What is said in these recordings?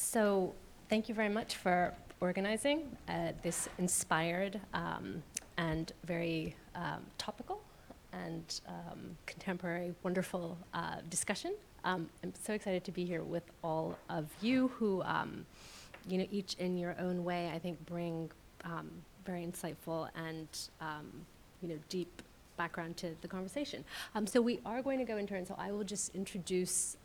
So, thank you very much for organizing uh, this inspired um, and very um, topical and um, contemporary, wonderful uh, discussion. Um, I'm so excited to be here with all of you who, um, you know, each in your own way, I think bring um, very insightful and, you know, deep background to the conversation. So we are going to go in turn. So I will just introduce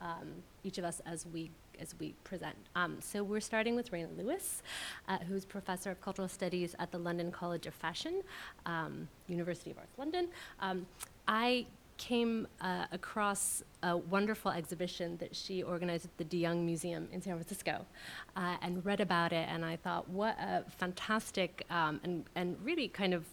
each of us as we as we present. Um, so we're starting with Reina Lewis, uh, who's professor of cultural studies at the London College of Fashion, um, University of Arts London. Um, I came uh, across a wonderful exhibition that she organized at the De Young Museum in San Francisco uh, and read about it, and I thought, what a fantastic um, and, and really kind of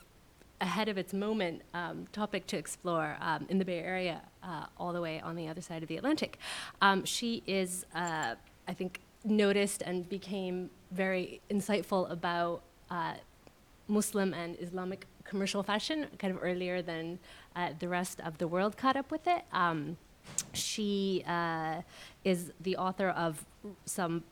ahead of its moment um, topic to explore um, in the Bay Area, uh, all the way on the other side of the Atlantic. Um, she is, uh, I think, noticed and became very insightful about uh, Muslim and Islamic commercial fashion kind of earlier than uh, the rest of the world caught up with it. Um, she uh, is the author of some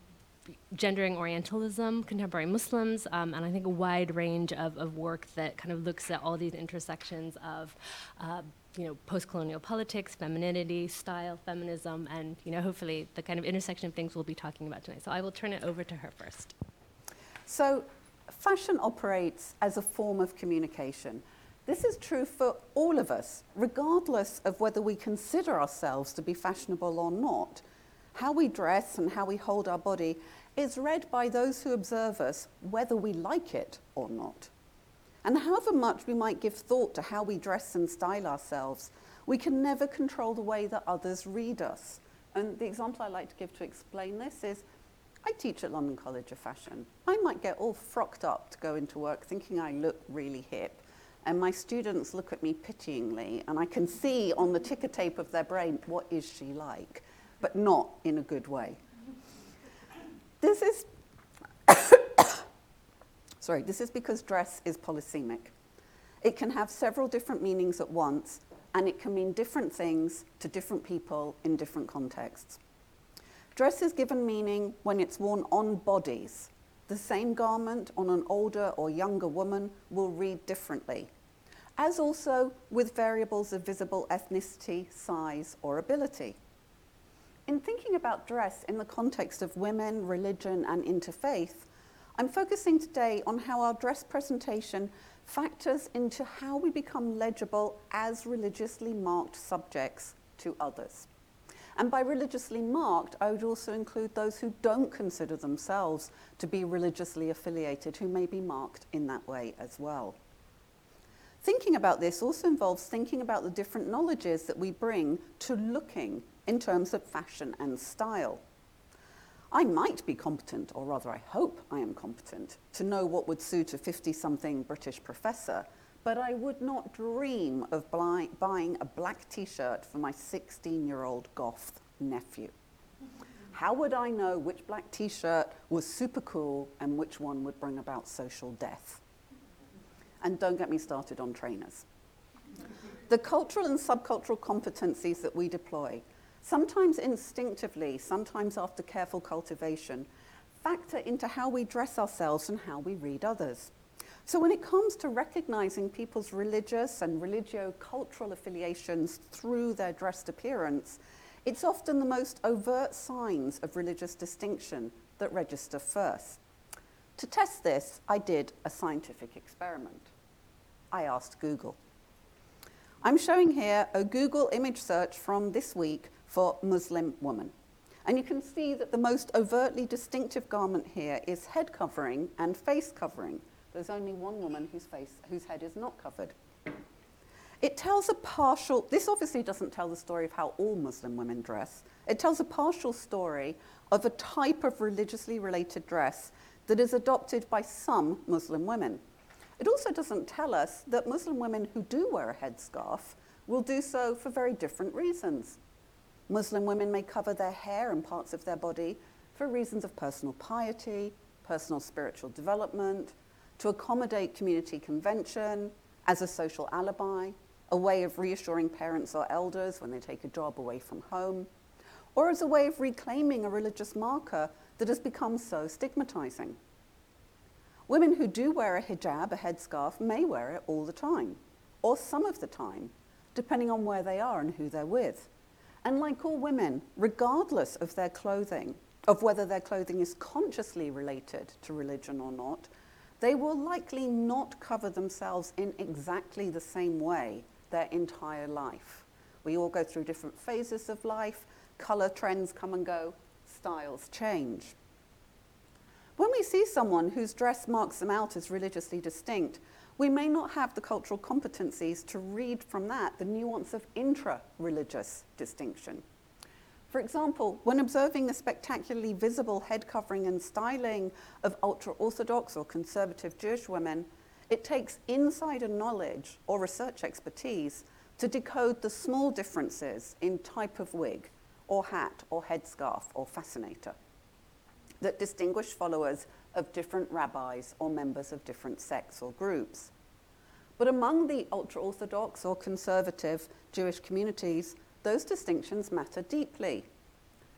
gendering Orientalism, contemporary Muslims, um, and I think a wide range of, of work that kind of looks at all these intersections of, uh, you know, post-colonial politics, femininity, style, feminism, and you know, hopefully the kind of intersection of things we'll be talking about tonight. So I will turn it over to her first. So, fashion operates as a form of communication. This is true for all of us, regardless of whether we consider ourselves to be fashionable or not. How we dress and how we hold our body is read by those who observe us, whether we like it or not. And however much we might give thought to how we dress and style ourselves, we can never control the way that others read us. And the example I like to give to explain this is I teach at London College of Fashion. I might get all frocked up to go into work thinking I look really hip. And my students look at me pityingly, and I can see on the ticker tape of their brain, what is she like? But not in a good way. This is, sorry, this is because dress is polysemic. It can have several different meanings at once, and it can mean different things to different people in different contexts. Dress is given meaning when it's worn on bodies. The same garment on an older or younger woman will read differently, as also with variables of visible ethnicity, size, or ability. In thinking about dress in the context of women, religion, and interfaith, I'm focusing today on how our dress presentation factors into how we become legible as religiously marked subjects to others. And by religiously marked, I would also include those who don't consider themselves to be religiously affiliated, who may be marked in that way as well. Thinking about this also involves thinking about the different knowledges that we bring to looking in terms of fashion and style. I might be competent, or rather, I hope I am competent, to know what would suit a 50 something British professor, but I would not dream of buying a black t shirt for my 16 year old goth nephew. How would I know which black t shirt was super cool and which one would bring about social death? And don't get me started on trainers. The cultural and subcultural competencies that we deploy sometimes instinctively, sometimes after careful cultivation, factor into how we dress ourselves and how we read others. So, when it comes to recognizing people's religious and religio cultural affiliations through their dressed appearance, it's often the most overt signs of religious distinction that register first. To test this, I did a scientific experiment. I asked Google. I'm showing here a Google image search from this week for Muslim woman. And you can see that the most overtly distinctive garment here is head covering and face covering. There's only one woman whose, face, whose head is not covered. It tells a partial, this obviously doesn't tell the story of how all Muslim women dress. It tells a partial story of a type of religiously related dress that is adopted by some Muslim women. It also doesn't tell us that Muslim women who do wear a headscarf will do so for very different reasons. Muslim women may cover their hair and parts of their body for reasons of personal piety, personal spiritual development, to accommodate community convention, as a social alibi, a way of reassuring parents or elders when they take a job away from home, or as a way of reclaiming a religious marker that has become so stigmatizing. Women who do wear a hijab, a headscarf, may wear it all the time, or some of the time, depending on where they are and who they're with. And like all women, regardless of their clothing, of whether their clothing is consciously related to religion or not, they will likely not cover themselves in exactly the same way their entire life. We all go through different phases of life, color trends come and go, styles change. When we see someone whose dress marks them out as religiously distinct, we may not have the cultural competencies to read from that the nuance of intra religious distinction. For example, when observing the spectacularly visible head covering and styling of ultra Orthodox or conservative Jewish women, it takes insider knowledge or research expertise to decode the small differences in type of wig or hat or headscarf or fascinator that distinguish followers of different rabbis or members of different sects or groups. But among the ultra Orthodox or conservative Jewish communities, those distinctions matter deeply.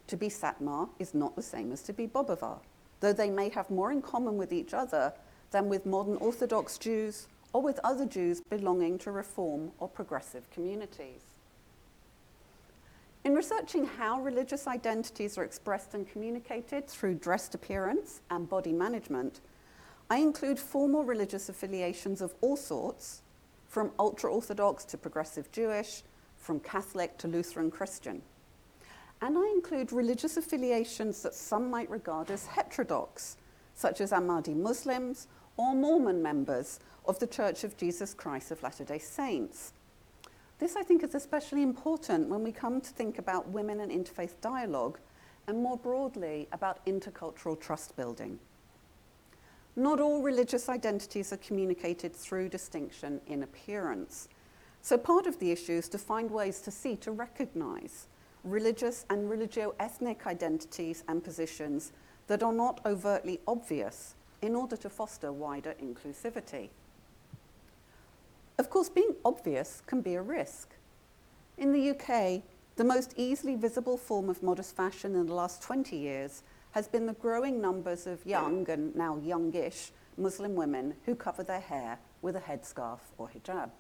To be Satmar is not the same as to be Bobover, though they may have more in common with each other than with modern Orthodox Jews or with other Jews belonging to Reform or progressive communities. In researching how religious identities are expressed and communicated through dressed appearance and body management, I include formal religious affiliations of all sorts, from ultra Orthodox to progressive Jewish, from Catholic to Lutheran Christian. And I include religious affiliations that some might regard as heterodox, such as Ahmadi Muslims or Mormon members of the Church of Jesus Christ of Latter day Saints. This, I think, is especially important when we come to think about women and interfaith dialogue and more broadly about intercultural trust building. Not all religious identities are communicated through distinction in appearance. So, part of the issue is to find ways to see, to recognize religious and religio ethnic identities and positions that are not overtly obvious in order to foster wider inclusivity. Of course, being obvious can be a risk. In the UK, the most easily visible form of modest fashion in the last 20 years has been the growing numbers of young and now youngish Muslim women who cover their hair with a headscarf or hijab.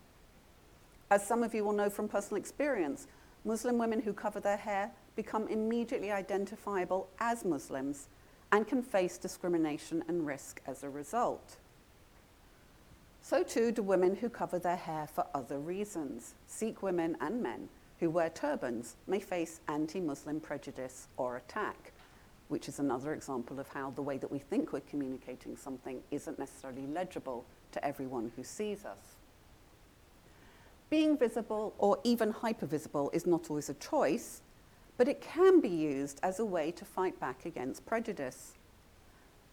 As some of you will know from personal experience, Muslim women who cover their hair become immediately identifiable as Muslims and can face discrimination and risk as a result. So too do women who cover their hair for other reasons. Sikh women and men who wear turbans may face anti Muslim prejudice or attack, which is another example of how the way that we think we're communicating something isn't necessarily legible to everyone who sees us. Being visible or even hypervisible is not always a choice, but it can be used as a way to fight back against prejudice.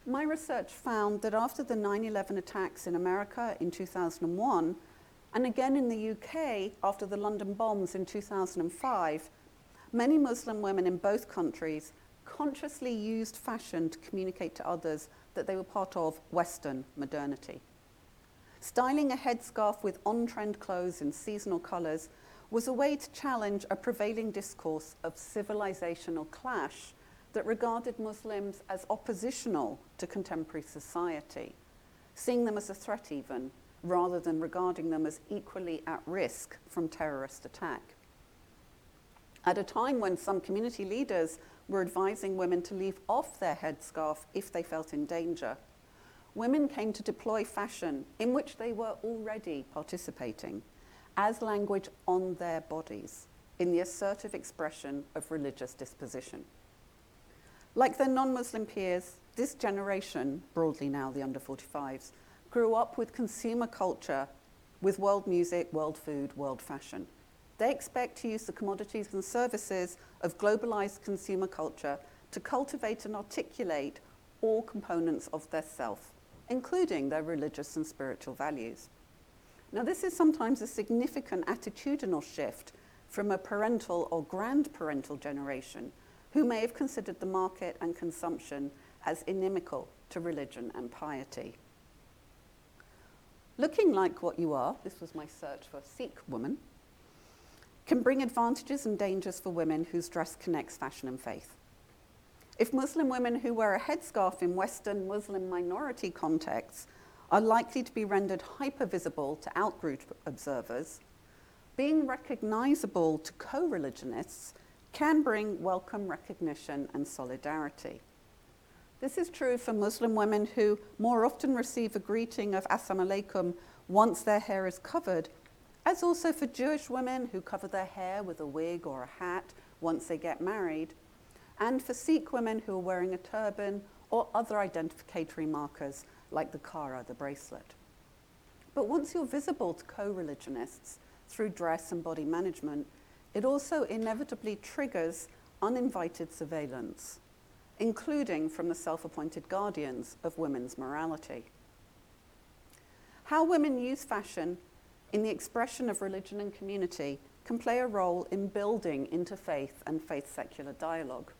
My research found that after the 9 11 attacks in America in 2001, and again in the UK after the London bombs in 2005, many Muslim women in both countries consciously used fashion to communicate to others that they were part of Western modernity. Styling a headscarf with on trend clothes in seasonal colours was a way to challenge a prevailing discourse of civilizational clash that regarded Muslims as oppositional to contemporary society, seeing them as a threat even, rather than regarding them as equally at risk from terrorist attack. At a time when some community leaders were advising women to leave off their headscarf if they felt in danger, women came to deploy fashion in which they were already participating as language on their bodies in the assertive expression of religious disposition. Like their non Muslim peers, this generation, broadly now the under 45s, grew up with consumer culture, with world music, world food, world fashion. They expect to use the commodities and services of globalized consumer culture to cultivate and articulate all components of their self, including their religious and spiritual values. Now, this is sometimes a significant attitudinal shift from a parental or grandparental generation who may have considered the market and consumption as inimical to religion and piety. Looking like what you are, this was my search for a Sikh woman, can bring advantages and dangers for women whose dress connects fashion and faith. If Muslim women who wear a headscarf in Western Muslim minority contexts are likely to be rendered hypervisible to outgroup observers, being recognizable to co religionists can bring welcome recognition and solidarity. This is true for Muslim women who more often receive a greeting of Assalamu alaikum once their hair is covered, as also for Jewish women who cover their hair with a wig or a hat once they get married, and for Sikh women who are wearing a turban or other identificatory markers like the kara, the bracelet. But once you're visible to co religionists through dress and body management, it also inevitably triggers uninvited surveillance, including from the self appointed guardians of women's morality. How women use fashion in the expression of religion and community can play a role in building interfaith and faith secular dialogue.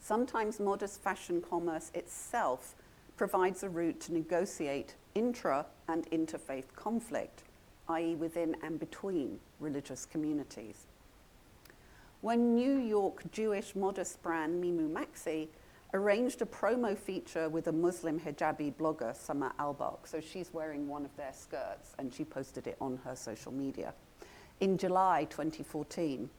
Sometimes modest fashion commerce itself provides a route to negotiate intra and interfaith conflict, i.e., within and between religious communities. When New York Jewish modest brand Mimu Maxi arranged a promo feature with a Muslim hijabi blogger, Summer Albak, so she's wearing one of their skirts and she posted it on her social media. In July 2014,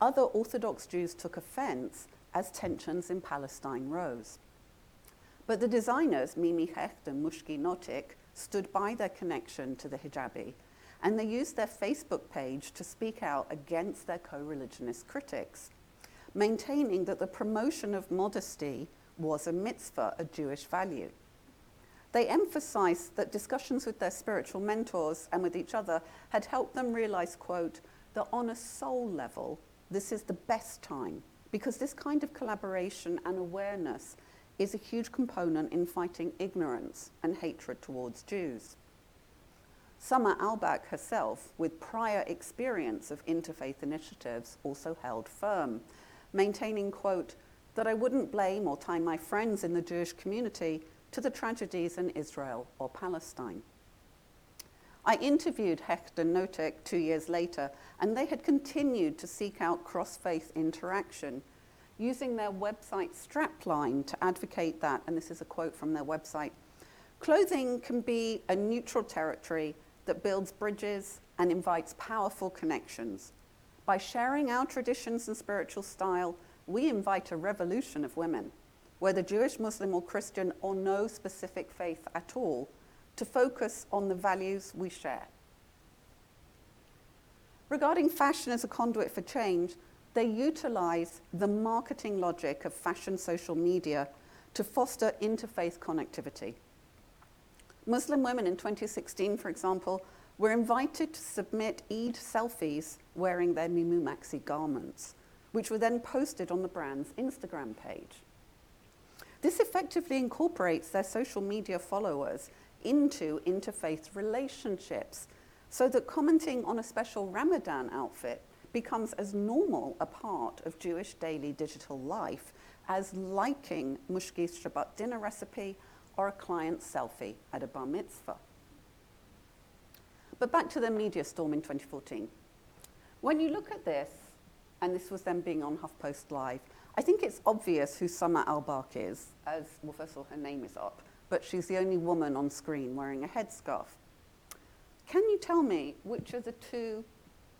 other Orthodox Jews took offense as tensions in Palestine rose. But the designers, Mimi Hecht and Mushki Notik, stood by their connection to the hijabi, and they used their Facebook page to speak out against their co religionist critics, maintaining that the promotion of modesty was a mitzvah, a Jewish value. They emphasized that discussions with their spiritual mentors and with each other had helped them realize, quote, that on a soul level, this is the best time because this kind of collaboration and awareness is a huge component in fighting ignorance and hatred towards Jews. Summer Albak herself, with prior experience of interfaith initiatives, also held firm, maintaining, quote, that I wouldn't blame or tie my friends in the Jewish community to the tragedies in Israel or Palestine. I interviewed Hecht and Notik two years later, and they had continued to seek out cross faith interaction using their website strapline to advocate that, and this is a quote from their website clothing can be a neutral territory that builds bridges and invites powerful connections. By sharing our traditions and spiritual style, we invite a revolution of women, whether Jewish, Muslim, or Christian, or no specific faith at all, to focus on the values we share. Regarding fashion as a conduit for change, they utilize the marketing logic of fashion social media to foster interfaith connectivity. Muslim women in 2016, for example, were invited to submit Eid selfies wearing their Mimu Maxi garments, which were then posted on the brand's Instagram page. This effectively incorporates their social media followers into interfaith relationships so that commenting on a special Ramadan outfit becomes as normal a part of Jewish daily digital life as liking Mushki's Shabbat dinner recipe or a client's selfie at a bar mitzvah. But back to the media storm in 2014. When you look at this, and this was them being on HuffPost Live, I think it's obvious who Summer Albak is, as, well, first of all, her name is up, but she's the only woman on screen wearing a headscarf. Can you tell me which are the two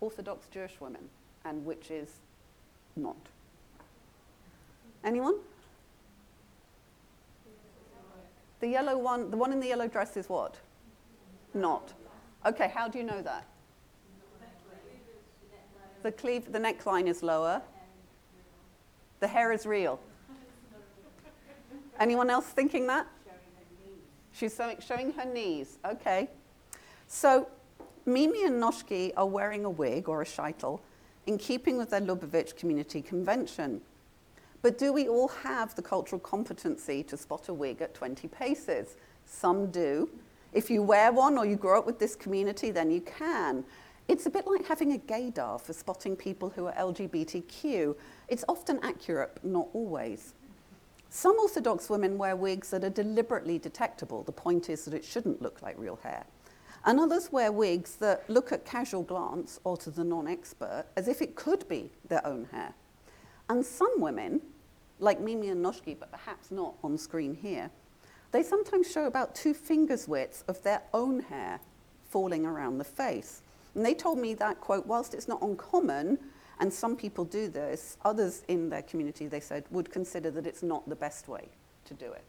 Orthodox Jewish women and which is not? Anyone? The yellow one, the one in the yellow dress is what? Not. Okay, how do you know that? The cleave, the neckline is lower. The hair is real. Anyone else thinking that? She's showing her knees. Okay. So Mimi and Mushki are wearing a wig or a shaitel in keeping with their Lubavitch community convention. But do we all have the cultural competency to spot a wig at 20 paces? Some do. If you wear one or you grow up with this community, then you can. It's a bit like having a gaydar for spotting people who are LGBTQ. It's often accurate, but not always. Some Orthodox women wear wigs that are deliberately detectable. The point is that it shouldn't look like real hair. And others wear wigs that look at casual glance or to the non expert as if it could be their own hair. And some women, like Mimi and Mushki, but perhaps not on screen here, they sometimes show about two fingers' widths of their own hair falling around the face. And they told me that, quote, whilst it's not uncommon, and some people do this, others in their community, they said, would consider that it's not the best way to do it.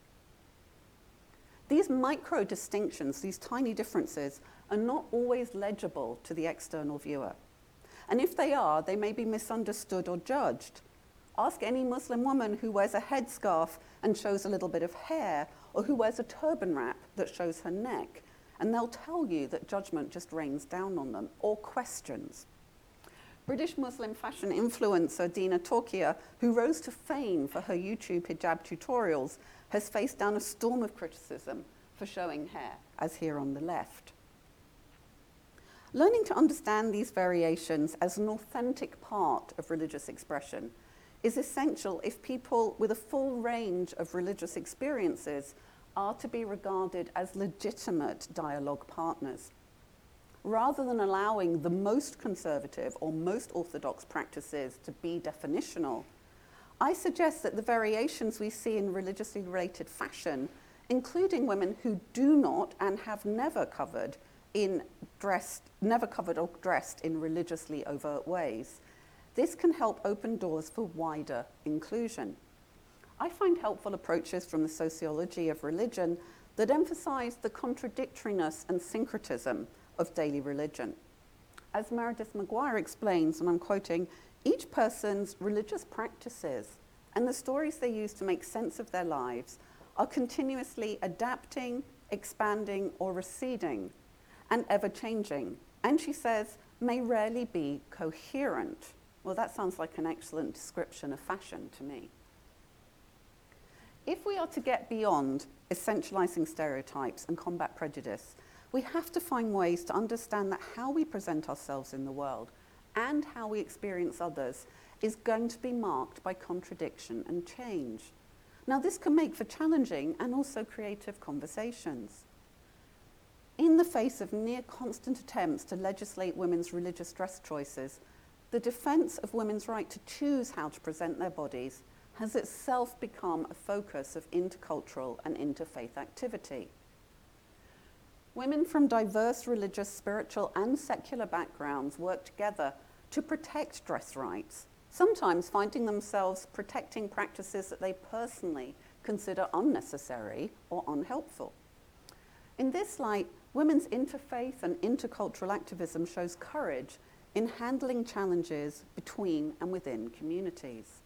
These micro distinctions, these tiny differences, are not always legible to the external viewer. And if they are, they may be misunderstood or judged. Ask any Muslim woman who wears a headscarf and shows a little bit of hair, or who wears a turban wrap that shows her neck, and they'll tell you that judgment just rains down on them, or questions. British Muslim fashion influencer Dina Torkia, who rose to fame for her YouTube hijab tutorials, has faced down a storm of criticism for showing hair, as here on the left. Learning to understand these variations as an authentic part of religious expression is essential if people with a full range of religious experiences are to be regarded as legitimate dialogue partners. Rather than allowing the most conservative or most orthodox practices to be definitional, I suggest that the variations we see in religiously related fashion, including women who do not and have never covered in dressed, never covered or dressed in religiously overt ways, this can help open doors for wider inclusion. I find helpful approaches from the sociology of religion that emphasize the contradictoriness and syncretism of daily religion. As Meredith McGuire explains, and I'm quoting, each person's religious practices and the stories they use to make sense of their lives are continuously adapting, expanding, or receding, and ever changing. And she says, may rarely be coherent. Well, that sounds like an excellent description of fashion to me. If we are to get beyond essentializing stereotypes and combat prejudice, we have to find ways to understand that how we present ourselves in the world and how we experience others is going to be marked by contradiction and change. Now, this can make for challenging and also creative conversations. In the face of near constant attempts to legislate women's religious dress choices, the defence of women's right to choose how to present their bodies has itself become a focus of intercultural and interfaith activity. Women from diverse religious, spiritual, and secular backgrounds work together to protect dress rights, sometimes finding themselves protecting practices that they personally consider unnecessary or unhelpful. In this light, women's interfaith and intercultural activism shows courage in handling challenges between and within communities.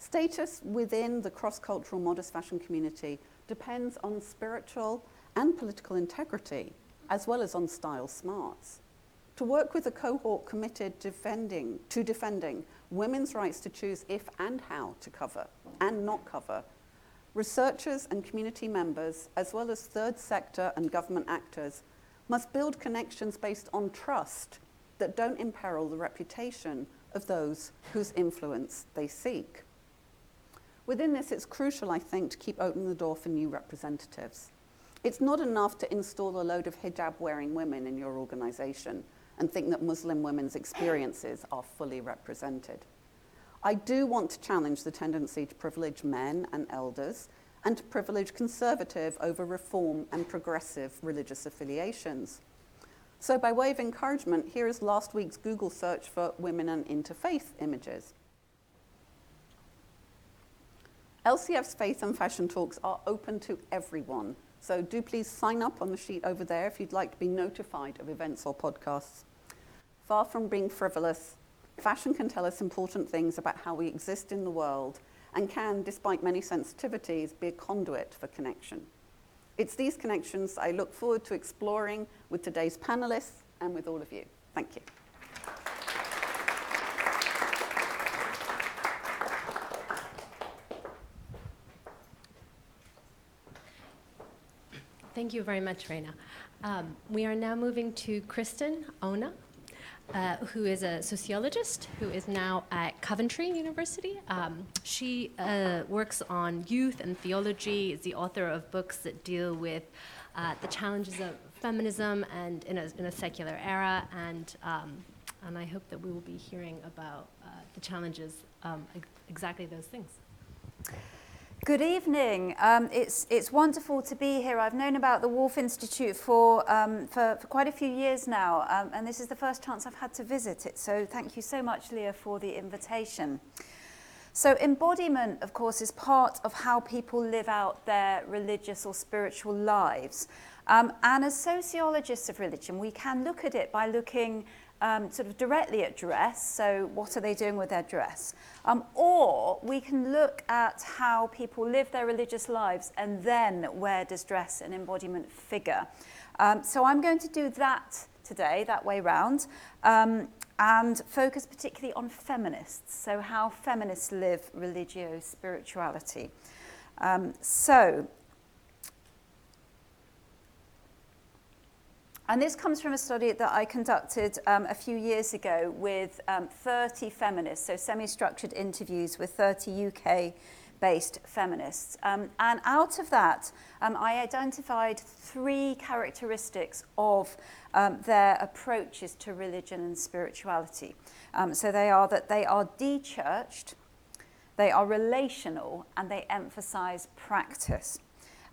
Status within the cross cultural modest fashion community depends on spiritual and political integrity, as well as on style smarts to work with a cohort committed defending, to defending women's rights to choose if and how to cover and not cover. Researchers and community members, as well as third sector and government actors, must build connections based on trust that don't imperil the reputation of those whose influence they seek. Within this, it's crucial, I think, to keep open the door for new representatives. It's not enough to install a load of hijab wearing women in your organization and think that Muslim women's experiences are fully represented. I do want to challenge the tendency to privilege men and elders and to privilege conservative over reform and progressive religious affiliations. So, by way of encouragement, here is last week's Google search for women and interfaith images. LCF's faith and fashion talks are open to everyone, so do please sign up on the sheet over there if you'd like to be notified of events or podcasts. Far from being frivolous, fashion can tell us important things about how we exist in the world and can, despite many sensitivities, be a conduit for connection. It's these connections I look forward to exploring with today's panelists and with all of you. Thank you. Thank you very much, Reina. Um, we are now moving to Kristin Aune, uh, who is a sociologist who is now at Coventry University. Um, she uh, works on youth and theology, is the author of books that deal with uh, the challenges of feminism and in a, in a secular era. And, um, and I hope that we will be hearing about uh, the challenges, um, ex- exactly those things. Good evening. Um, it's, it's wonderful to be here. I've known about the Woolf Institute for, um, for, for, quite a few years now, um, and this is the first chance I've had to visit it. So thank you so much, Leah, for the invitation. So, embodiment, of course, is part of how people live out their religious or spiritual lives. Um, and as sociologists of religion, we can look at it by looking um, sort of directly at dress, so what are they doing with their dress? Um, or we can look at how people live their religious lives and then where does dress and embodiment figure. Um, so I'm going to do that today, that way round. Um, and focus particularly on feminists, so how feminists live religio spirituality. Um, so, and this comes from a study that I conducted um, a few years ago with um, 30 feminists, so semi structured interviews with 30 UK based feminists. Um, and out of that, um, I identified three characteristics of um, their approaches to religion and spirituality. Um, so they are that they are de-churched, they are relational, and they emphasize practice.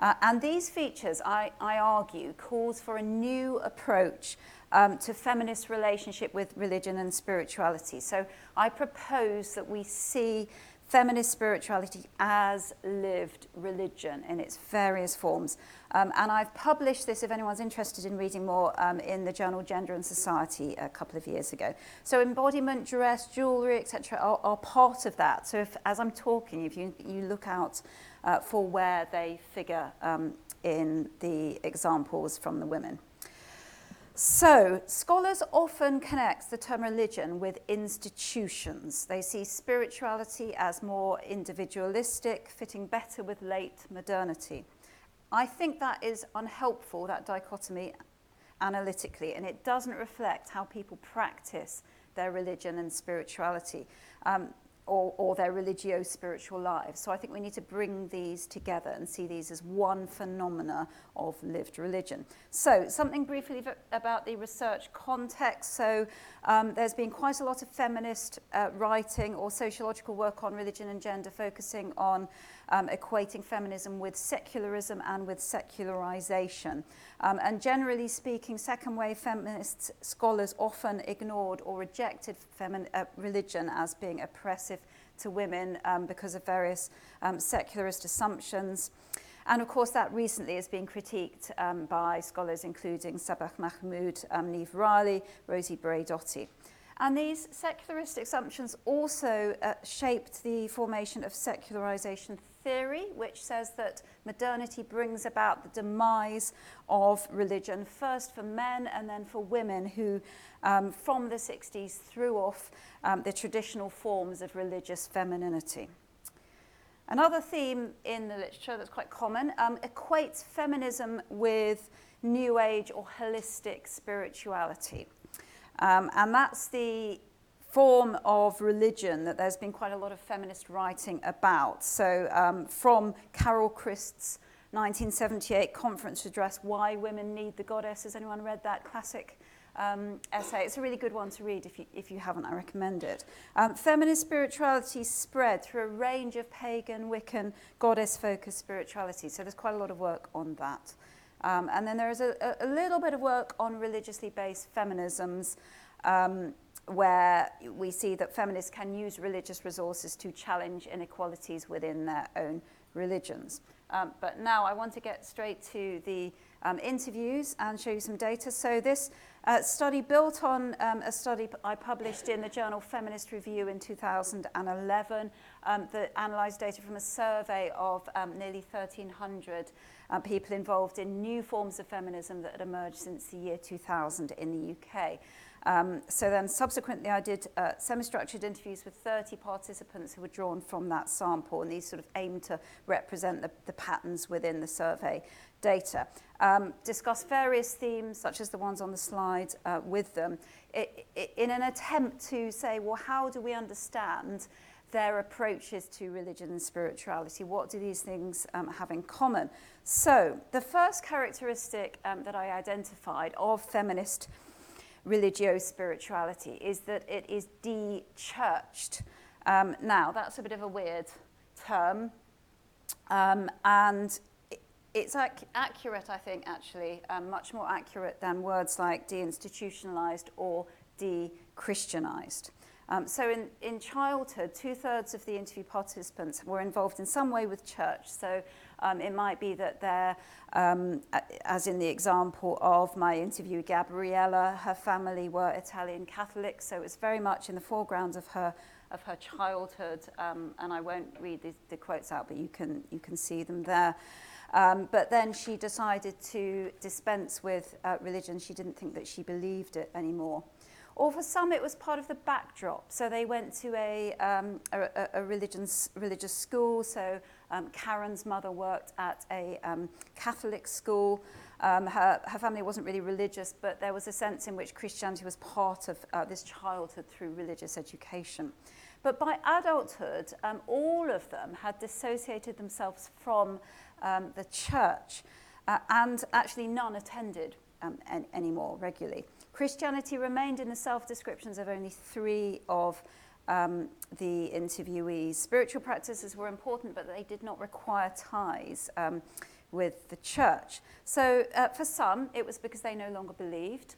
Uh, and these features, I, I argue, calls for a new approach um, to feminist relationship with religion and spirituality. So I propose that we see feminist spirituality as lived religion in its various forms. Um, and I've published this, if anyone's interested in reading more, um, in the journal Gender and Society a couple of years ago. So embodiment, dress, jewellery, etc. Are, are part of that. So if, as I'm talking, if you, you look out uh, for where they figure um, in the examples from the women. So, scholars often connect the term religion with institutions. They see spirituality as more individualistic, fitting better with late modernity. I think that is unhelpful, that dichotomy, analytically, and it doesn't reflect how people practice their religion and spirituality. Um, or, or their religio spiritual lives. So I think we need to bring these together and see these as one phenomena of lived religion. So something briefly about the research context. So um, there's been quite a lot of feminist uh, writing or sociological work on religion and gender focusing on um, equating feminism with secularism and with secularization. Um, and generally speaking, second wave feminist scholars often ignored or rejected uh, religion as being oppressive to women um, because of various um, secularist assumptions. And of course, that recently is being critiqued um, by scholars including Saba Mahmood, um, Niamh Rowley, Rosi Braidotti. And these secularist assumptions also uh, shaped the formation of secularization theory, which says that modernity brings about the demise of religion, first for men and then for women who, um, from the 60s, threw off um, the traditional forms of religious femininity. Another theme in the literature that's quite common um, equates feminism with New Age or holistic spirituality. Um, and that's the form of religion that there's been quite a lot of feminist writing about. So, um, from Carol Christ's 1978 conference address, Why Women Need the Goddess. Has anyone read that classic um, essay? It's a really good one to read. If you, if you haven't, I recommend it. Um, feminist spirituality spread through a range of pagan, Wiccan, goddess focused spirituality. So, there's quite a lot of work on that. Um, and then there is a, a, little bit of work on religiously based feminisms. Um, where we see that feminists can use religious resources to challenge inequalities within their own religions. Um, but now I want to get straight to the um, interviews and show you some data. So this uh, study built on um, a study I published in the journal Feminist Review in 2011 um, that analysed data from a survey of um, nearly 1,300 uh, people involved in new forms of feminism that had emerged since the year 2000 in the UK. Um, so then subsequently I did uh, semi-structured interviews with 30 participants who were drawn from that sample and these sort of aim to represent the, the patterns within the survey data. Um, discuss various themes such as the ones on the slide uh, with them it, it, in an attempt to say, well, how do we understand their approaches to religion and spirituality. What do these things um, have in common? So, the first characteristic um, that I identified of feminist religio spirituality is that it is de churched. Um, now, that's a bit of a weird term, um, and it's ac- accurate, I think, actually, um, much more accurate than words like deinstitutionalized or de Christianized. Um, so in, in childhood, two-thirds of the interview participants were involved in some way with church. So um, it might be that they're, um, as in the example of my interview, with Gabriella, her family were Italian Catholics, so it was very much in the foreground of her of her childhood, um, and I won't read the, the quotes out, but you can you can see them there. Um, but then she decided to dispense with uh, religion. She didn't think that she believed it anymore. Or for some, it was part of the backdrop. So they went to a, um, a, a religious, religious school. So um, Karen's mother worked at a um, Catholic school. Um, her, her family wasn't really religious, but there was a sense in which Christianity was part of uh, this childhood through religious education. But by adulthood, um, all of them had dissociated themselves from um, the church, uh, and actually none attended um, an anymore regularly. Christianity remained in the self descriptions of only three of um, the interviewees. Spiritual practices were important, but they did not require ties um, with the church. So uh, for some, it was because they no longer believed.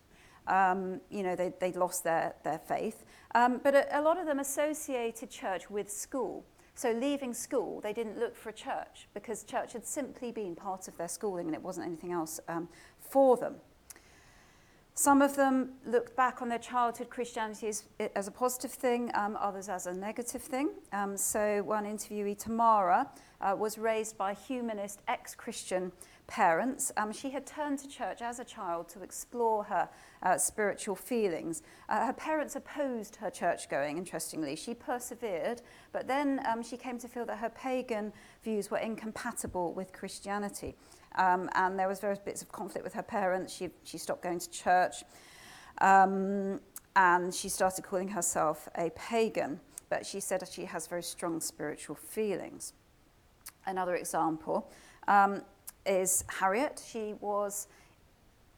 Um, you know, they, they'd lost their, their faith. Um, but a, a lot of them associated church with school. So leaving school, they didn't look for a church because church had simply been part of their schooling and it wasn't anything else um, for them. Some of them looked back on their childhood Christianity as, as a positive thing, um, others as a negative thing. Um, so, one interviewee, Tamara, uh, was raised by humanist ex Christian parents. Um, she had turned to church as a child to explore her uh, spiritual feelings. Uh, her parents opposed her church going, interestingly. She persevered, but then um, she came to feel that her pagan views were incompatible with Christianity. Um, and there was various bits of conflict with her parents. She, she stopped going to church. Um, and she started calling herself a pagan. But she said she has very strong spiritual feelings. Another example um, is Harriet. She was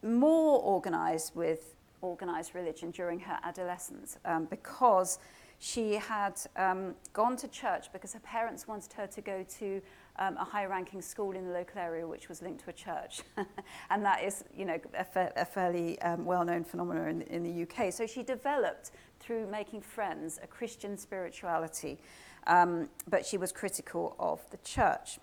more organized with organized religion during her adolescence um, because she had um, gone to church because her parents wanted her to go to um, a high-ranking school in the local area which was linked to a church. and that is, you know, a, fa- a fairly um, well-known phenomenon in, in the UK. So she developed, through making friends, a Christian spirituality, um, but she was critical of the church.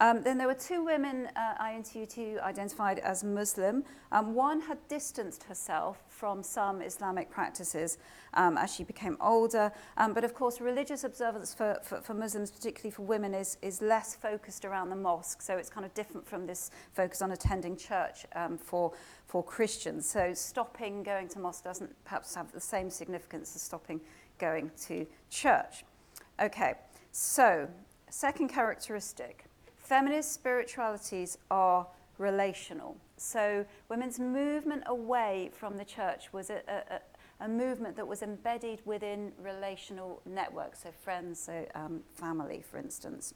Um, then there were two women uh, INTU2 identified as Muslim. Um, one had distanced herself from some Islamic practices um, as she became older. Um, but of course, religious observance for, for, for Muslims, particularly for women, is, is less focused around the mosque. So it's kind of different from this focus on attending church um, for, for Christians. So stopping going to mosque doesn't perhaps have the same significance as stopping going to church. Okay, so second characteristic. Feminist spiritualities are relational. So women's movement away from the church was a, a, a movement that was embedded within relational networks, so friends, so um, family, for instance.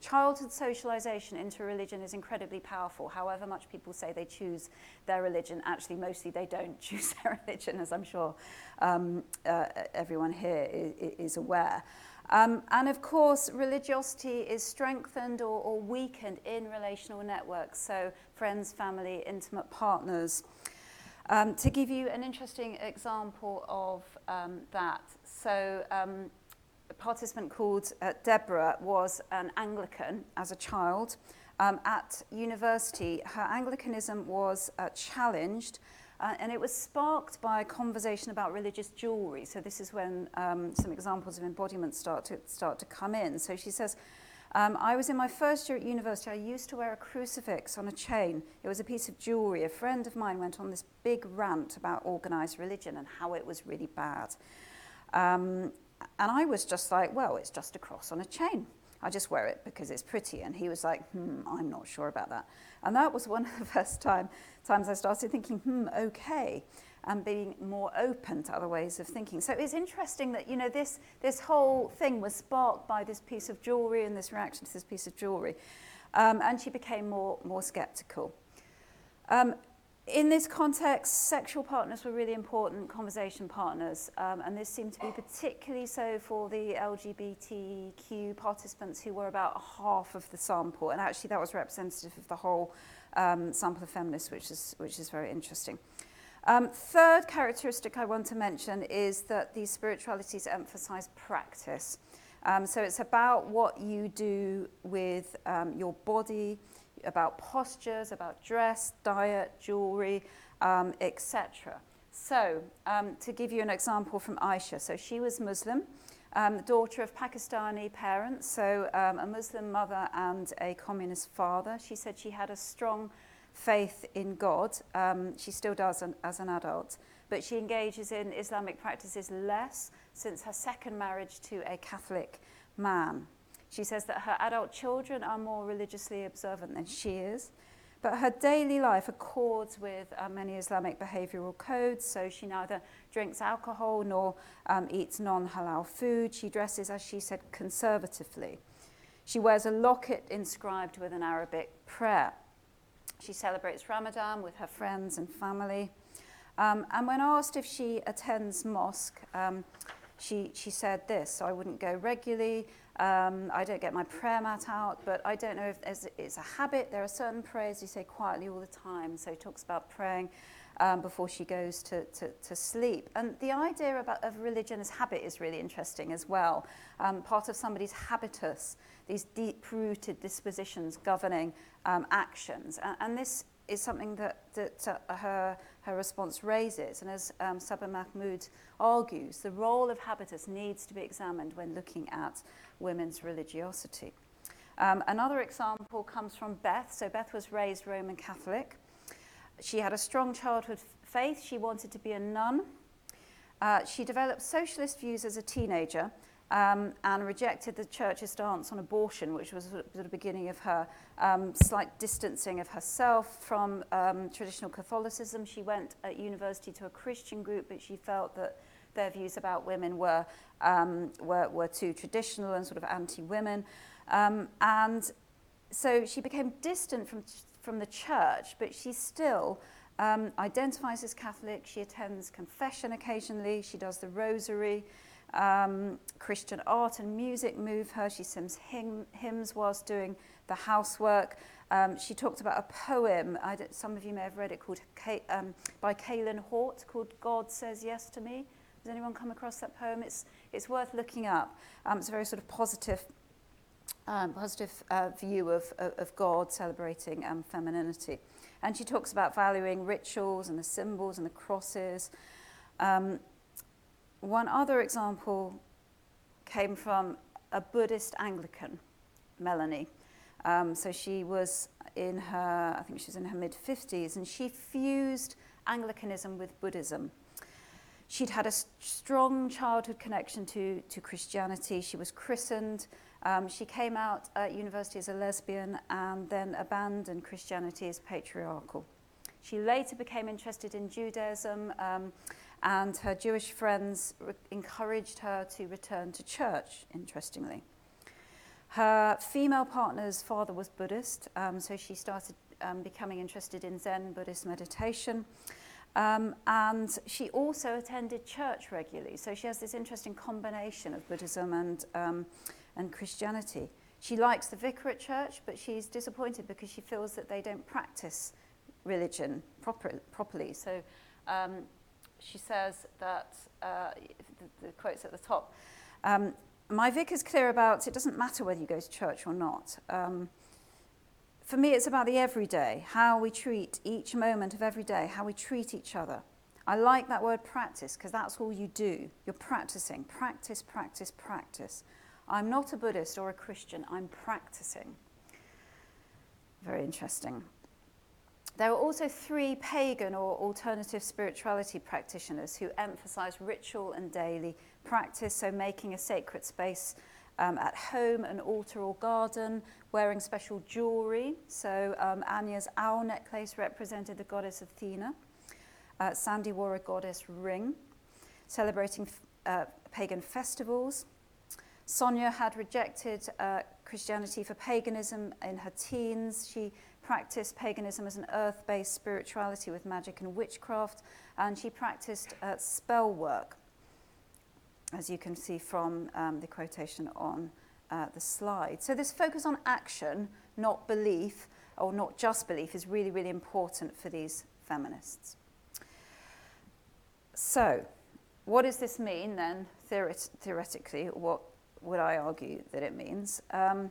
Childhood socialization into religion is incredibly powerful. However much people say they choose their religion, actually, mostly they don't choose their religion, as I'm sure um, uh, everyone here is, is aware. Um, and of course, religiosity is strengthened or, or weakened in relational networks, so friends, family, intimate partners. Um, to give you an interesting example of um, that, so um, a participant called uh, Deborah was an Anglican as a child. Um, at university, her Anglicanism was uh, challenged uh, and it was sparked by a conversation about religious jewelry. So this is when um, some examples of embodiment start to, start to come in. So she says, um, I was in my first year at university. I used to wear a crucifix on a chain. It was a piece of jewelry. A friend of mine went on this big rant about organized religion and how it was really bad. Um, and I was just like, well, it's just a cross on a chain. I just wear it because it's pretty. And he was like, hmm, I'm not sure about that. And that was one of the first time, times I started thinking, hmm, okay, and being more open to other ways of thinking. So it's interesting that, you know, this, this whole thing was sparked by this piece of jewellery and this reaction to this piece of jewellery. Um, and she became more, more sceptical. Um, in this context, sexual partners were really important conversation partners, um, and this seemed to be particularly so for the LGBTQ participants who were about half of the sample, and actually that was representative of the whole um, sample of feminists, which is, which is very interesting. Um, third characteristic I want to mention is that these spiritualities emphasize practice. Um, so it's about what you do with um, your body, about postures, about dress, diet, jewelry, um, etc. So, um, to give you an example from Aisha, so she was Muslim, um, daughter of Pakistani parents, so um, a Muslim mother and a communist father. She said she had a strong faith in God. Um, she still does an, as an adult, but she engages in Islamic practices less since her second marriage to a Catholic man. She says that her adult children are more religiously observant than she is, but her daily life accords with uh, many Islamic behavioral codes, so she neither drinks alcohol nor um, eats non halal food. She dresses, as she said, conservatively. She wears a locket inscribed with an Arabic prayer. She celebrates Ramadan with her friends and family. Um, and when asked if she attends mosque, um, she, she said this I wouldn't go regularly, um, I don't get my prayer mat out, but I don't know if it's a habit. There are certain prayers you say quietly all the time. So he talks about praying um, before she goes to, to, to sleep. And the idea about, of religion as habit is really interesting as well. Um, part of somebody's habitus, these deep rooted dispositions governing um, actions. And, and this is something that, that uh, her, her response raises. And as um, Saba Mahmood argues, the role of habitus needs to be examined when looking at women's religiosity. Um, another example comes from Beth. So Beth was raised Roman Catholic. She had a strong childhood faith. She wanted to be a nun. Uh, she developed socialist views as a teenager um, and rejected the church's stance on abortion, which was the beginning of her um, slight distancing of herself from um, traditional Catholicism. She went at university to a Christian group, but she felt that their views about women were, um, were, were too traditional and sort of anti-women. Um, and so she became distant from, from the church, but she still um, identifies as Catholic. She attends confession occasionally. She does the rosary. Um, Christian art and music move her. She sings hymn, hymns whilst doing the housework. Um, she talked about a poem, I some of you may have read it, called um, by Kaylin Haught, called God Says Yes to Me. Has anyone come across that poem? It's, it's worth looking up. Um, it's a very sort of positive, um, positive uh, view of, of, of God celebrating um, femininity. And she talks about valuing rituals and the symbols and the crosses. Um, one other example came from a Buddhist Anglican, Melanie. Um, so she was in her, I think she was in her mid 50s, and she fused Anglicanism with Buddhism. She'd had a strong childhood connection to, to Christianity. She was christened. Um, she came out at university as a lesbian and then abandoned Christianity as patriarchal. She later became interested in Judaism. Um, and her Jewish friends re- encouraged her to return to church, interestingly. Her female partner's father was Buddhist, um, so she started um, becoming interested in Zen Buddhist meditation. Um, and she also attended church regularly, so she has this interesting combination of Buddhism and, um, and Christianity. She likes the vicar at church, but she's disappointed because she feels that they don't practice religion proper, properly. So um, she says that, uh, the, the quote's at the top, um, my vicar's clear about it doesn't matter whether you go to church or not. Um, for me, it's about the everyday, how we treat each moment of every day, how we treat each other. I like that word practice because that's all you do. You're practicing. Practice, practice, practice. I'm not a Buddhist or a Christian, I'm practicing. Very interesting. There are also three pagan or alternative spirituality practitioners who emphasize ritual and daily practice, so making a sacred space um, at home, an altar or garden, wearing special jewelry. So um, Anya's owl necklace represented the goddess Athena. Uh, Sandy wore a goddess ring, celebrating uh, pagan festivals. Sonia had rejected uh, Christianity for paganism in her teens. She practiced paganism as an earth based spirituality with magic and witchcraft, and she practiced uh, spell work. As you can see from um, the quotation on uh, the slide. So, this focus on action, not belief, or not just belief, is really, really important for these feminists. So, what does this mean then, theoret- theoretically? What would I argue that it means? Um,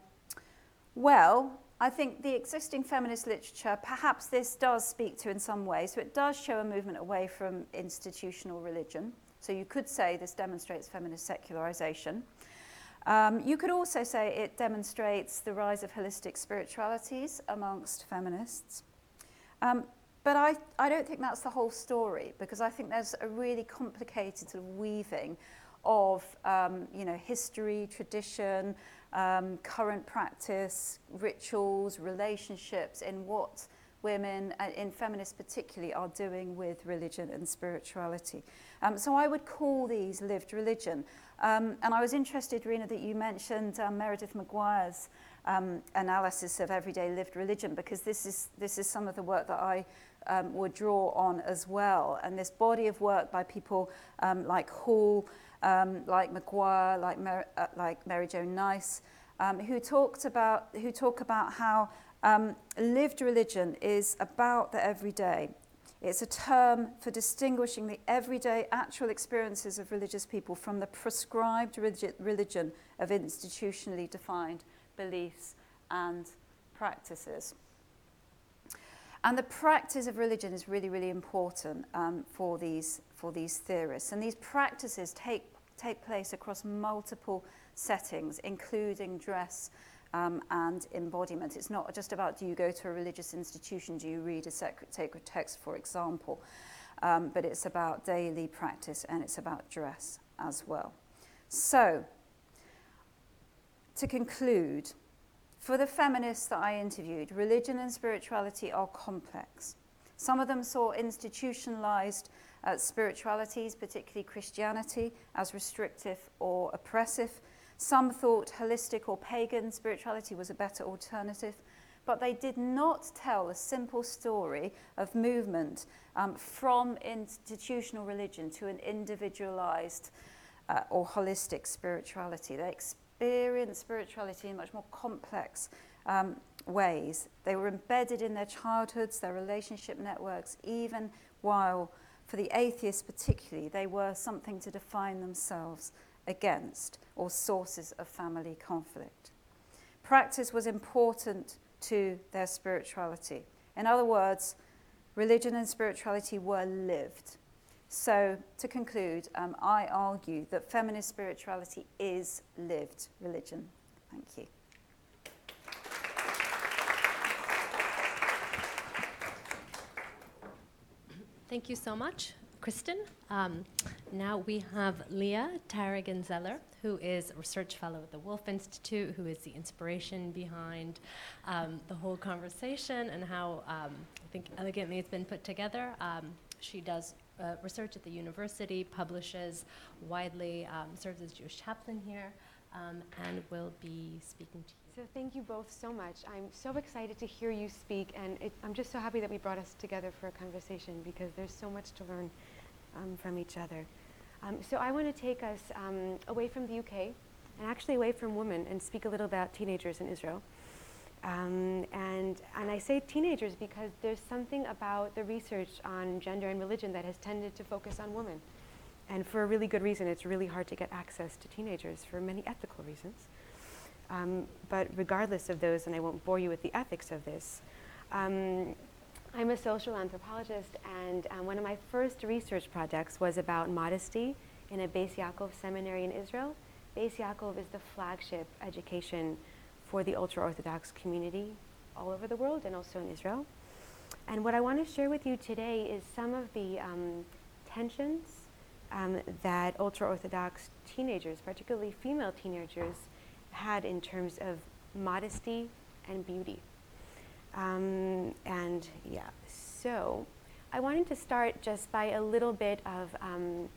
well, I think the existing feminist literature, perhaps this does speak to in some ways. So it does show a movement away from institutional religion. So you could say this demonstrates feminist secularization. Um, you could also say it demonstrates the rise of holistic spiritualities amongst feminists. Um, but I, I don't think that's the whole story because I think there's a really complicated sort of weaving of um, you know, history, tradition, um, current practice, rituals, relationships in what women, uh, in feminists particularly, are doing with religion and spirituality. Um, so I would call these lived religion. Um, and I was interested, Reina, that you mentioned um, Meredith McGuire's um, analysis of everyday lived religion, because this is, this is some of the work that I um, would draw on as well. And this body of work by people um, like Hall, um, like McGuire, like, Mer- uh, like Mary Jo Neitz, um, who talked about who talk about how Um, lived religion is about the everyday. It's a term for distinguishing the everyday actual experiences of religious people from the prescribed religion of institutionally defined beliefs and practices. And the practice of religion is really, really important um, for, these, for these theorists. And these practices take, take place across multiple settings, including dress um, and embodiment. It's not just about do you go to a religious institution, do you read a sacred text, for example, um, but it's about daily practice and it's about dress as well. So, to conclude, for the feminists that I interviewed, religion and spirituality are complex. Some of them saw institutionalized uh, spiritualities, particularly Christianity, as restrictive or oppressive. Some thought holistic or pagan spirituality was a better alternative, but they did not tell a simple story of movement um, from institutional religion to an individualized uh, or holistic spirituality. They experienced spirituality in much more complex um, ways. They were embedded in their childhoods, their relationship networks, even while, for the atheists particularly, they were something to define themselves against or sources of family conflict. Practice was important to their spirituality. In other words, religion and spirituality were lived. So, to conclude, um, I argue that feminist spirituality is lived religion. Thank you. Thank you so much, Kristin. Um, now we have Leah Taragin-Zeller, who is a research fellow at the Woolf Institute, who is the inspiration behind um, the whole conversation and how um, I think elegantly it's been put together. Um, she does uh, research at the university, publishes widely, um, serves as Jewish chaplain here, um, and will be speaking to you. So thank you both so much. I'm so excited to hear you speak, and it, I'm just so happy that we brought us together for a conversation because there's so much to learn um, from each other. Um, so I want to take us um, away from the UK and actually away from women and speak a little about teenagers in Israel. Um, and, and I say teenagers because there's something about the research on gender and religion that has tended to focus on women. And for a really good reason, it's really hard to get access to teenagers for many ethical reasons. Um, but regardless of those, and I won't bore you with the ethics of this, um, I'm a social anthropologist, and um, one of my first research projects was about modesty in a Beis Yaakov seminary in Israel. Beis Yaakov is the flagship education for the ultra Orthodox community all over the world and also in Israel. And what I want to share with you today is some of the um, tensions um, that ultra Orthodox teenagers, particularly female teenagers, had in terms of modesty and beauty. Um, and yeah, so I wanted to start just by a little bit of, um,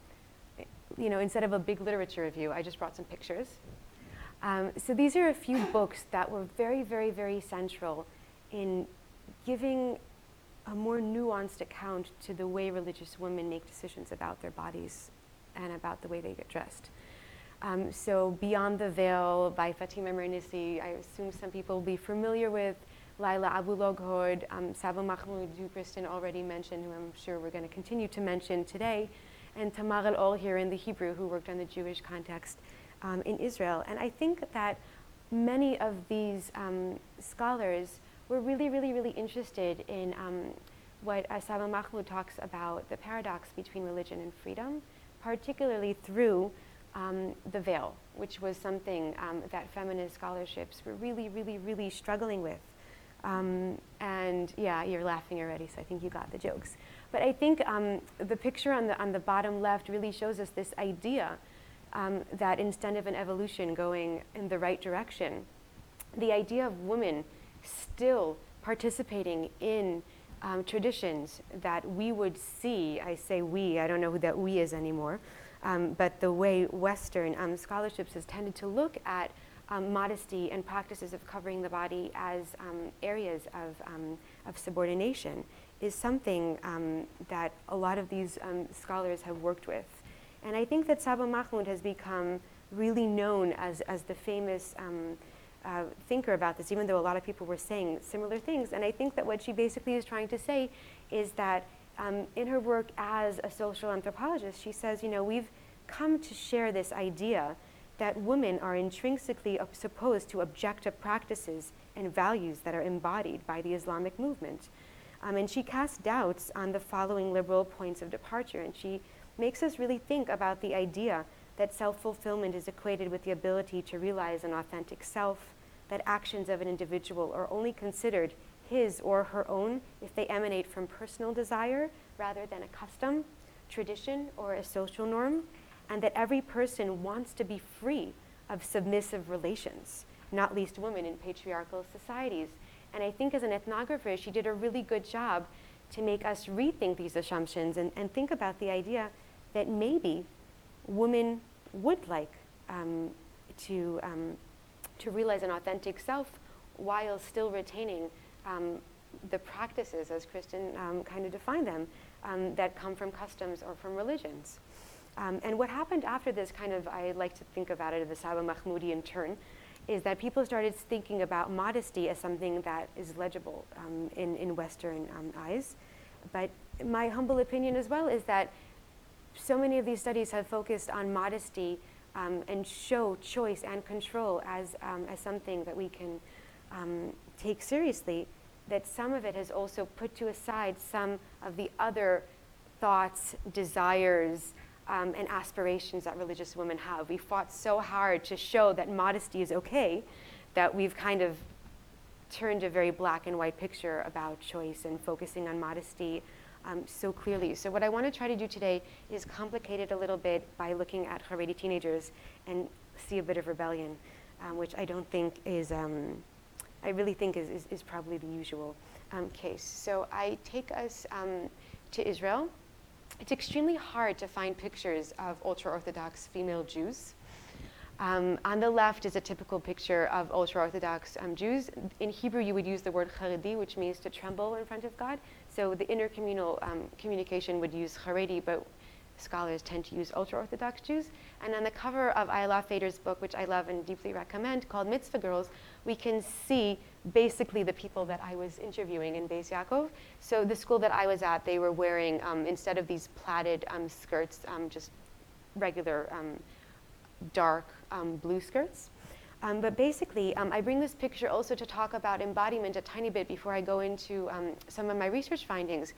you know, instead of a big literature review, I just brought some pictures. Um, so these are a few books that were very, very, very central in giving a more nuanced account to the way religious women make decisions about their bodies and about the way they get dressed. Um, so Beyond the Veil by Fatima Mernissi, I assume some people will be familiar with. Laila Abu-Lughod, um, Saba Mahmood, who Kristin already mentioned, who I'm sure we're going to continue to mention today, and Tamar El-Or here in the Hebrew, who worked on the Jewish context um, in Israel. And I think that many of these um, scholars were really, really, really interested in um, what Saba Mahmood talks about, the paradox between religion and freedom, particularly through um, the veil, which was something um, that feminist scholarships were really, really, really struggling with. Um, and yeah, you're laughing already, so I think you got the jokes. But I think um, the picture on the, on the bottom left really shows us this idea um, that instead of an evolution going in the right direction, the idea of women still participating in um, traditions that we would see, I say we, I don't know who that we is anymore, um, but the way Western um, scholarships has tended to look at um, modesty and practices of covering the body as um, areas of, um, of subordination is something um, that a lot of these scholars have worked with. And I think that Saba Mahmood has become really known as, as the famous uh, thinker about this, even though a lot of people were saying similar things. And I think that what she basically is trying to say is that um, in her work as a social anthropologist, she says, you know, we've come to share this idea that women are intrinsically supposed to object to practices and values that are embodied by the Islamic movement. Um, and she casts doubts on the following liberal points of departure, and she makes us really think about the idea that self fulfillment is equated with the ability to realize an authentic self, that actions of an individual are only considered his or her own if they emanate from personal desire rather than a custom, tradition, or a social norm, and that every person wants to be free of submissive relations, not least women in patriarchal societies. And I think as an ethnographer, she did a really good job to make us rethink these assumptions and, and think about the idea that maybe women would like um, to, um, to realize an authentic self while still retaining um, the practices, as Kristin um, kind of defined them, um, that come from customs or from religions. Um, and what happened after this, kind of, I like to think about it in the Saba Mahmoodian turn, is that people started thinking about modesty as something that is legible um, in, in Western um, eyes. But my humble opinion as well is that so many of these studies have focused on modesty um, and show choice and control as, um, as something that we can um, take seriously, that some of it has also put to aside some of the other thoughts, desires, um, and aspirations that religious women have. We fought so hard to show that modesty is okay that we've kind of turned a very black and white picture about choice and focusing on modesty um, so clearly. So, what I want to try to do today is complicate it a little bit by looking at Haredi teenagers and see a bit of rebellion, um, which I don't think is, um, I really think is, is, is probably the usual um, case. So, I take us um, to Israel it's extremely hard to find pictures of ultra Orthodox female Jews. Um, on the left is a typical picture of ultra Orthodox um, Jews. In Hebrew, you would use the word charedi, which means to tremble in front of God. So the intercommunal um, communication would use charedi, but scholars tend to use ultra Orthodox Jews. And on the cover of Ayala Fader's book, which I love and deeply recommend, called Mitzvah Girls, we can see basically the people that I was interviewing in Beis Yaakov. So the school that I was at, they were wearing, um, instead of these plaited um, skirts, um, just regular um, dark um, blue skirts. But basically, I bring this picture also to talk about embodiment a tiny bit before I go into some of my research findings.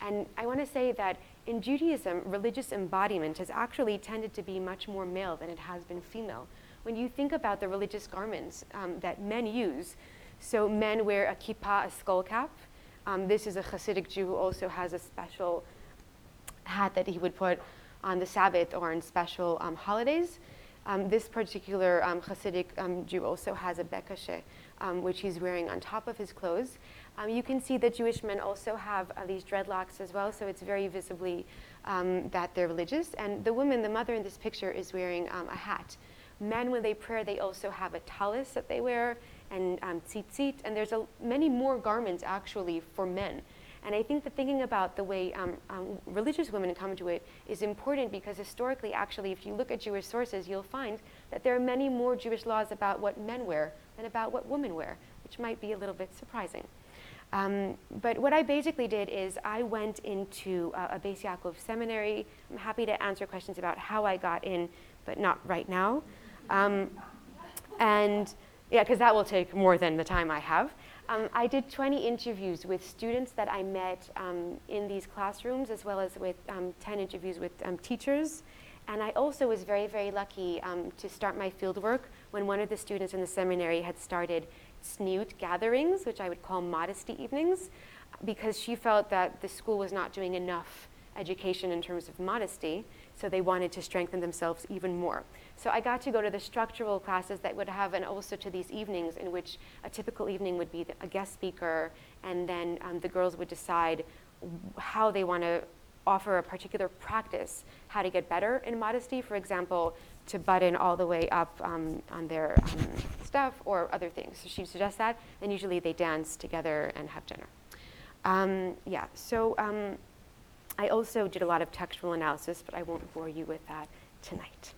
And I want to say that in Judaism, religious embodiment has actually tended to be much more male than it has been female. When you think about the religious garments that men use, so men wear a kippah, a skull cap. Um, this is a Hasidic Jew who also has a special hat that he would put on the Sabbath or on special um, holidays. Um, this particular um, Hasidic um, Jew also has a bekishe, um, which he's wearing on top of his clothes. Um, you can see that Jewish men also have uh, these dreadlocks as well, so it's very visibly that they're religious. And the woman, the mother in this picture, is wearing a hat. Men, when they pray, they also have a tallis that they wear and um, tzitzit, and there's a, many more garments actually for men. And I think that thinking about the way um, um, religious women come to it is important because historically, actually, if you look at Jewish sources, you'll find that there are many more Jewish laws about what men wear than about what women wear, which might be a little bit surprising. Um, but what I basically did is I went into uh, a Beis Yaakov seminary. I'm happy to answer questions about how I got in, but not right now. Um, and yeah, because that will take more than the time I have. Um, I did 20 interviews with students that I met um, in these classrooms, as well as with um, 10 interviews with um, teachers. And I also was very, very lucky um, to start my fieldwork when one of the students in the seminary had started tzniut gatherings, which I would call modesty evenings, because she felt that the school was not doing enough education in terms of modesty, so they wanted to strengthen themselves even more. So I got to go to the structural classes that would have, and also to these evenings in which a typical evening would be a guest speaker, and then um, the girls would decide how they want to offer a particular practice, how to get better in modesty, for example, to button all the way up um, on their um, stuff or other things. So she suggests that, and usually they dance together and have dinner. Um, yeah, so um, I also did a lot of textual analysis, but I won't bore you with that tonight.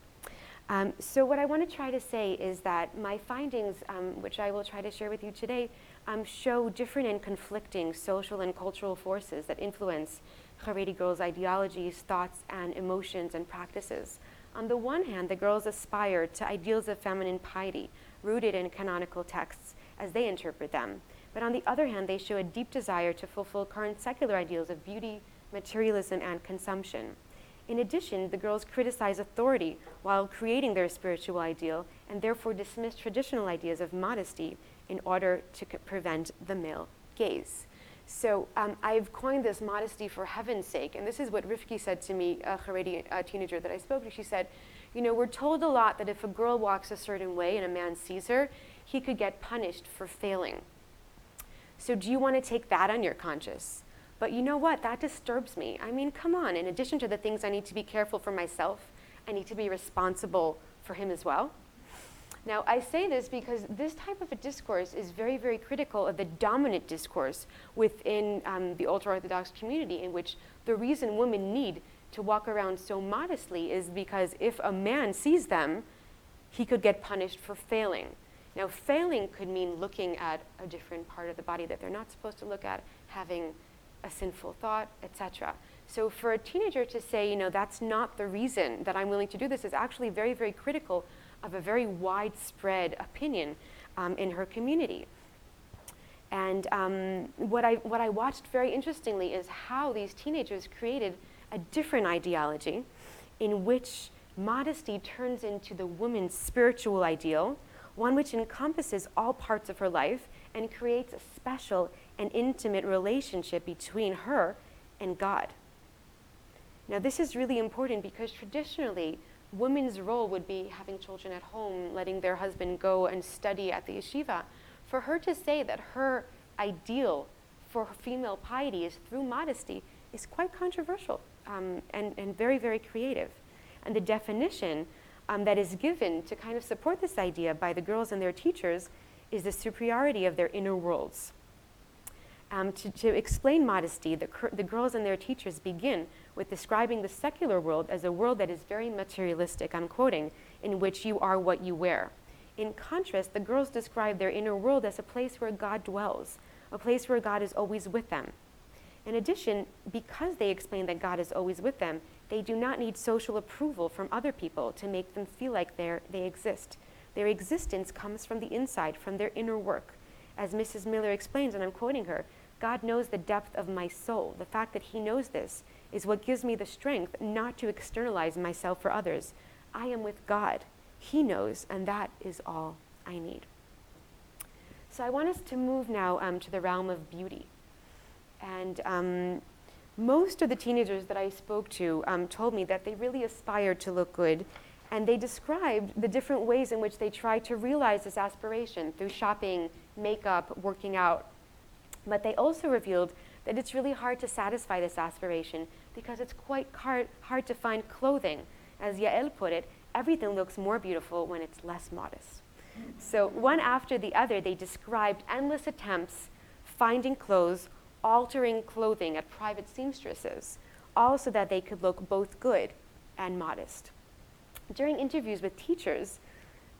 Um, so what I want to try to say is that my findings, um, which I will try to share with you today, um, show different and conflicting social and cultural forces that influence Haredi girls' ideologies, thoughts, and emotions and practices. On the one hand, the girls aspire to ideals of feminine piety rooted in canonical texts as they interpret them. But on the other hand, they show a deep desire to fulfill current secular ideals of beauty, materialism, and consumption. In addition, the girls criticize authority while creating their spiritual ideal and therefore dismiss traditional ideas of modesty in order to prevent the male gaze. So um, I've coined this modesty for heaven's sake, and this is what Rifki said to me, a Haredi a teenager that I spoke to. She said, you know, we're told a lot that if a girl walks a certain way and a man sees her, he could get punished for failing. So do you want to take that on your conscience? But you know what? That disturbs me. I mean, come on. In addition to the things I need to be careful for myself, I need to be responsible for him as well. Now, I say this because this type of a discourse is very, very critical of the dominant discourse within um, the ultra Orthodox community, in which the reason women need to walk around so modestly is because if a man sees them, he could get punished for failing. Now, failing could mean looking at a different part of the body that they're not supposed to look at, having a sinful thought, etc. So for a teenager to say, you know, that's not the reason that I'm willing to do this is actually very, very critical of a very widespread opinion um, in her community. And um, what, I, what I watched very interestingly is how these teenagers created a different ideology in which modesty turns into the woman's spiritual ideal, one which encompasses all parts of her life and creates a special and intimate relationship between her and God. Now, this is really important because traditionally, women's role would be having children at home, letting their husband go and study at the yeshiva. For her to say that her ideal for female piety is through modesty is quite controversial um, and, and very, very creative. And the definition um, that is given to kind of support this idea by the girls and their teachers is the superiority of their inner worlds. Um, to, to, explain modesty, the, the girls and their teachers begin with describing the secular world as a world that is very materialistic, I'm quoting, in which you are what you wear. In contrast, the girls describe their inner world as a place where God dwells, a place where God is always with them. In addition, because they explain that God is always with them, they do not need social approval from other people to make them feel like they exist. Their existence comes from the inside, from their inner work. As Mrs. Miller explains, and I'm quoting her, God knows the depth of my soul. The fact that He knows this is what gives me the strength not to externalize myself for others. I am with God. He knows, and that is all I need. So I want us to move now um, to the realm of beauty. And um, most of the teenagers that I spoke to um, told me that they really aspired to look good And they described the different ways in which they try to realize this aspiration through shopping, makeup, working out. But they also revealed that it's really hard to satisfy this aspiration because it's quite hard, hard to find clothing. As Yael put it, everything looks more beautiful when it's less modest. So, one after the other, they described endless attempts finding clothes, altering clothing at private seamstresses, all so that they could look both good and modest. During interviews with teachers,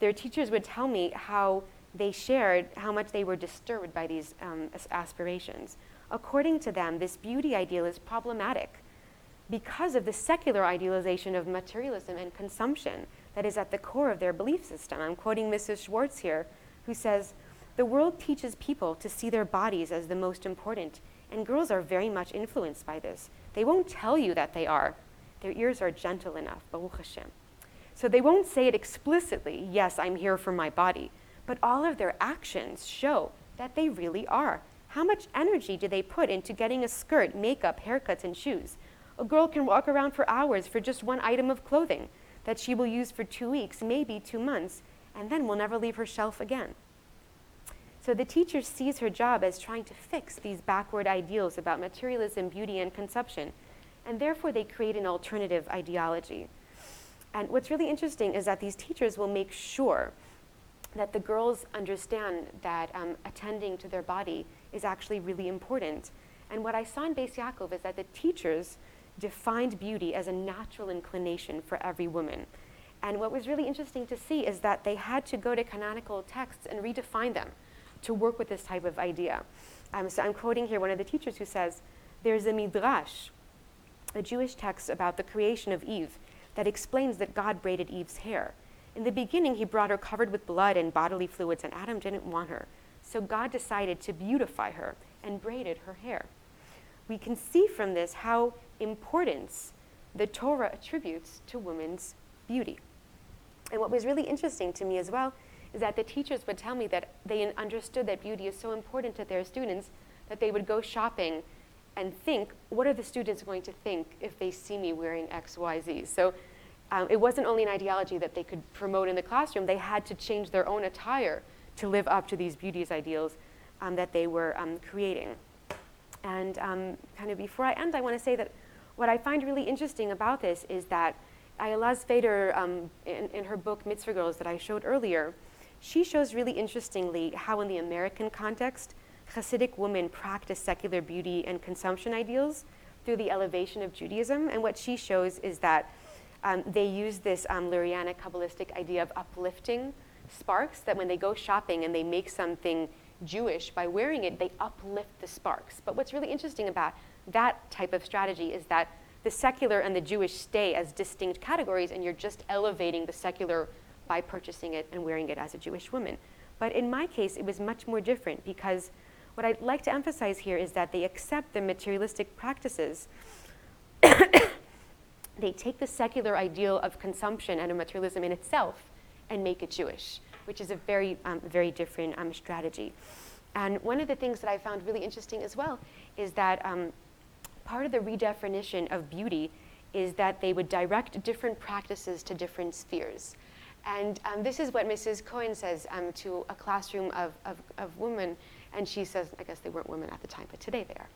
their teachers would tell me how they shared how much they were disturbed by these um, aspirations. According to them, this beauty ideal is problematic because of the secular idealization of materialism and consumption that is at the core of their belief system. I'm quoting Mrs. Schwartz here, who says, The world teaches people to see their bodies as the most important, and girls are very much influenced by this. They won't tell you that they are. Their ears are gentle enough, Baruch Hashem. So they won't say it explicitly, yes, I'm here for my body, but all of their actions show that they really are. How much energy do they put into getting a skirt, makeup, haircuts, and shoes? A girl can walk around for hours for just one item of clothing that she will use for two weeks, maybe two months, and then will never leave her shelf again. So the teacher sees her job as trying to fix these backward ideals about materialism, beauty, and consumption, and therefore they create an alternative ideology. And what's really interesting is that these teachers will make sure that the girls understand that um, attending to their body is actually really important. And what I saw in Beis Yaakov is that the teachers defined beauty as a natural inclination for every woman. And what was really interesting to see is that they had to go to canonical texts and redefine them to work with this type of idea. Um, so I'm quoting here one of the teachers who says, There's a midrash, a Jewish text about the creation of Eve, that explains that God braided Eve's hair. In the beginning, he brought her covered with blood and bodily fluids, and Adam didn't want her. So God decided to beautify her and braided her hair. We can see from this how importance the Torah attributes to women's beauty. And what was really interesting to me as well is that the teachers would tell me that they understood that beauty is so important to their students that they would go shopping and think, what are the students going to think if they see me wearing X, Y, Z? So um, it wasn't only an ideology that they could promote in the classroom, they had to change their own attire to live up to these beauty ideals um, that they were um, creating. And um, kind of before I end, I want to say that what I find really interesting about this is that Ayala Fader, um, in, in her book Mitzvah Girls that I showed earlier, she shows really interestingly how in the American context, Hasidic women practice secular beauty and consumption ideals through the elevation of Judaism. And what she shows is that um, they use this um, Lurianic Kabbalistic idea of uplifting sparks, that when they go shopping and they make something Jewish by wearing it, they uplift the sparks. But what's really interesting about that type of strategy is that the secular and the Jewish stay as distinct categories, and you're just elevating the secular by purchasing it and wearing it as a Jewish woman. But in my case, it was much more different because what I'd like to emphasize here is that they accept the materialistic practices. They take the secular ideal of consumption and of materialism in itself and make it Jewish, which is a very, um, very different um, strategy. And one of the things that I found really interesting as well is that um, part of the redefinition of beauty is that they would direct different practices to different spheres. And um, this is what Mrs. Cohen says um, to a classroom of, of, of, women. And she says, I guess they weren't women at the time, but today they are.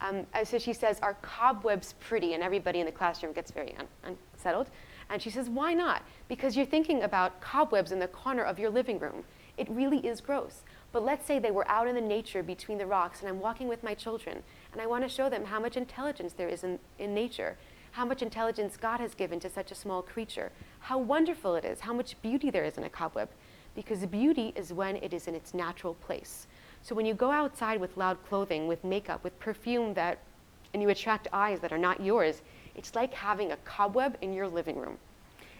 Um, so she says, Are cobwebs pretty? And everybody in the classroom gets very un- unsettled. And she says, Why not? Because you're thinking about cobwebs in the corner of your living room. It really is gross. But let's say they were out in the nature between the rocks, and I'm walking with my children, and I want to show them how much intelligence there is in, in nature how much intelligence God has given to such a small creature, how wonderful it is, how much beauty there is in a cobweb. Because beauty is when it is in its natural place. So when you go outside with loud clothing, with makeup, with perfume that, and you attract eyes that are not yours, it's like having a cobweb in your living room.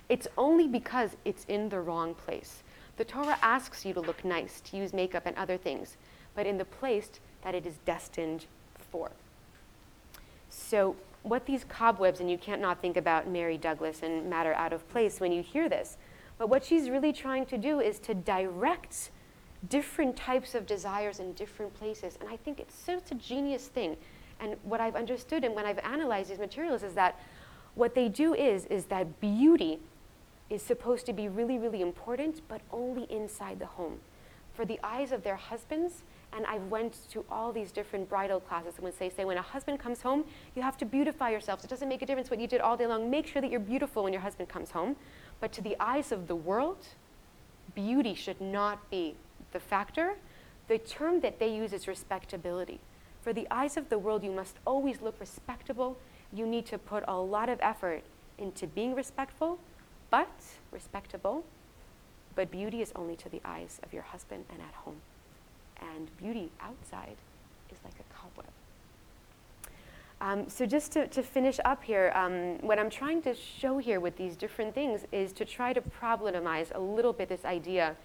It's only because it's in the wrong place. The Torah asks you to look nice, to use makeup and other things, but in the place that it is destined for. So what these cobwebs, and you can't not think about Mary Douglas and matter out of place when you hear this, but what she's really trying to do is to direct different types of desires in different places. And I think it's such a genius thing. And what I've understood and when I've analyzed these materials is that what they do is, is that beauty is supposed to be really, really important, but only inside the home. For the eyes of their husbands, and I went to all these different bridal classes and would say, say, when a husband comes home, you have to beautify yourselves. It doesn't make a difference what you did all day long. Make sure that you're beautiful when your husband comes home. But to the eyes of the world, beauty should not be the factor. The term that they use is respectability. For the eyes of the world, you must always look respectable. You need to put a lot of effort into being respectful, but respectable. But beauty is only to the eyes of your husband and at home. And beauty outside is like a cobweb. Um, so just to, to finish up here, um, what I'm trying to show here with these different things is to try to problematize a little bit this idea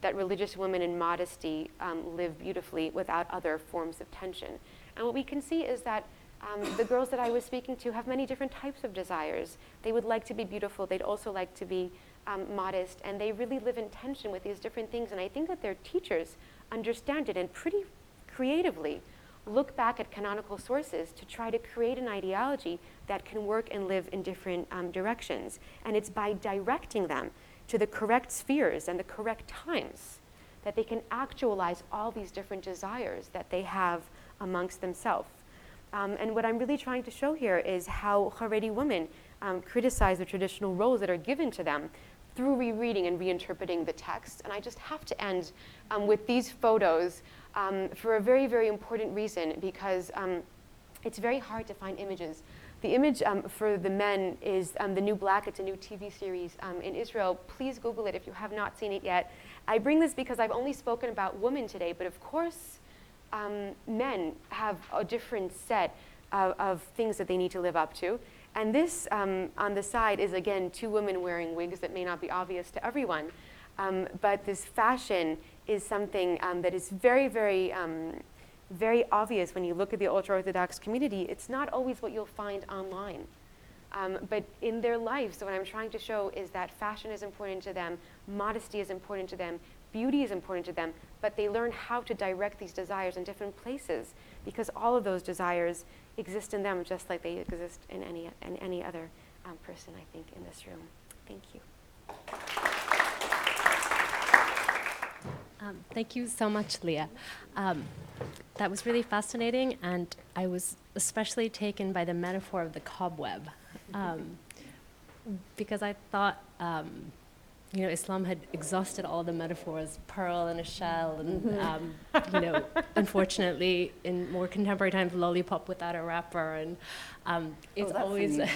that religious women in modesty um, live beautifully without other forms of tension. And what we can see is that um, the girls that I was speaking to have many different types of desires. They would like to be beautiful, they'd also like to be um, modest, and they really live in tension with these different things. And I think that their teachers understand it and pretty creatively look back at canonical sources to try to create an ideology that can work and live in different um, directions. And it's by directing them to the correct spheres and the correct times that they can actualize all these different desires that they have amongst themselves. Um, and what I'm really trying to show here is how Haredi women um, criticize the traditional roles that are given to them through rereading and reinterpreting the text. And I just have to end um, with these photos um, for a very, very important reason because um, it's very hard to find images. The image um, for the men is um, The New Black. It's a new TV series um, in Israel. Please Google it if you have not seen it yet. I bring this because I've only spoken about women today, but of course, men have a different set of, of, things that they need to live up to. And this on the side is, again, two women wearing wigs that may not be obvious to everyone. but this fashion is something um, that is very, very, um, very obvious when you look at the ultra Orthodox community. It's not always what you'll find online. Um, but in their lives, so what I'm trying to show is that fashion is important to them, modesty is important to them, beauty is important to them, but they learn how to direct these desires in different places because all of those desires exist in them just like they exist in any, in any other um, person, I think, in this room. Thank you. Um, thank you so much, Leah. Um, that was really fascinating, and I was especially taken by the metaphor of the cobweb, um, because I thought, um, you know, Islam had exhausted all the metaphors, pearl and a shell, and mm-hmm. um, you know, unfortunately, in more contemporary times, lollipop without a wrapper, and um, it's oh, always.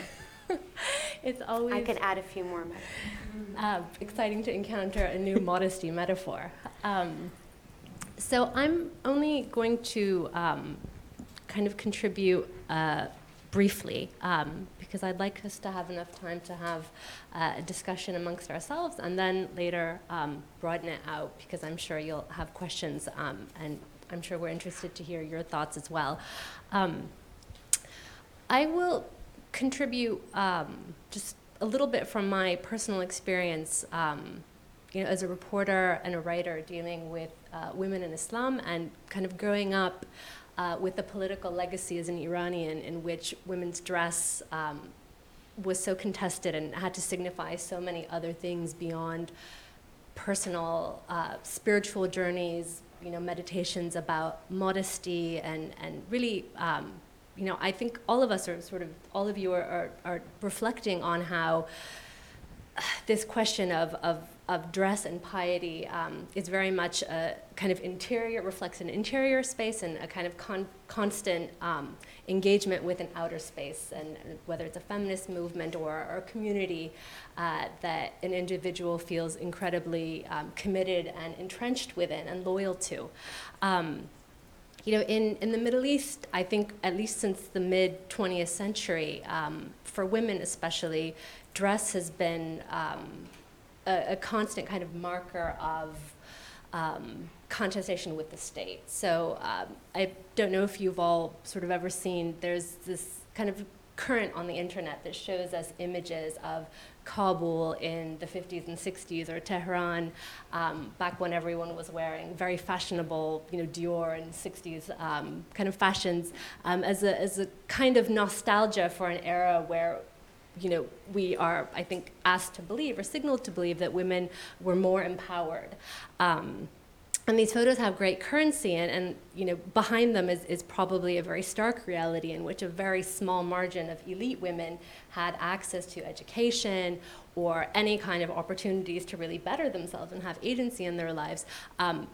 it's always. I can add a few more. Uh, exciting to encounter a new modesty metaphor. Um, so I'm only going to um, kind of contribute uh, briefly um, because I'd like us to have enough time to have uh, a discussion amongst ourselves and then later um, broaden it out because I'm sure you'll have questions um, and I'm sure we're interested to hear your thoughts as well. Um, I will contribute um, just a little bit from my personal experience, um, you know, as a reporter and a writer dealing with uh, women in Islam and kind of growing up uh, with the political legacy as an Iranian in which women's dress um, was so contested and had to signify so many other things beyond personal uh, spiritual journeys, you know, meditations about modesty and, and really um, you know, I think all of us are sort of, all of you are, are, are reflecting on how this question of, of, of dress and piety um, is very much a kind of interior, reflects an interior space and a kind of con- constant um, engagement with an outer space, and, whether it's a feminist movement or, or a community uh, that an individual feels incredibly um, committed and entrenched within and loyal to. You know, in, in the Middle East, I think at least since the mid 20th century, um, for women especially, dress has been um, a, a, constant kind of marker of um, contestation with the state. So um, I don't know if you've all sort of ever seen, there's this kind of current on the internet that shows us images of Kabul in the 50s and 60s or Tehran um, back when everyone was wearing very fashionable, you know, Dior and 60s um, kind of fashions um, as, a, as a kind of nostalgia for an era where you know, we are, I think, asked to believe or signaled to believe that women were more empowered. Um, and these photos have great currency, and, and you know, behind them is, is probably a very stark reality in which a very small margin of elite women had access to education or any kind of opportunities to really better themselves and have agency in their lives. Um,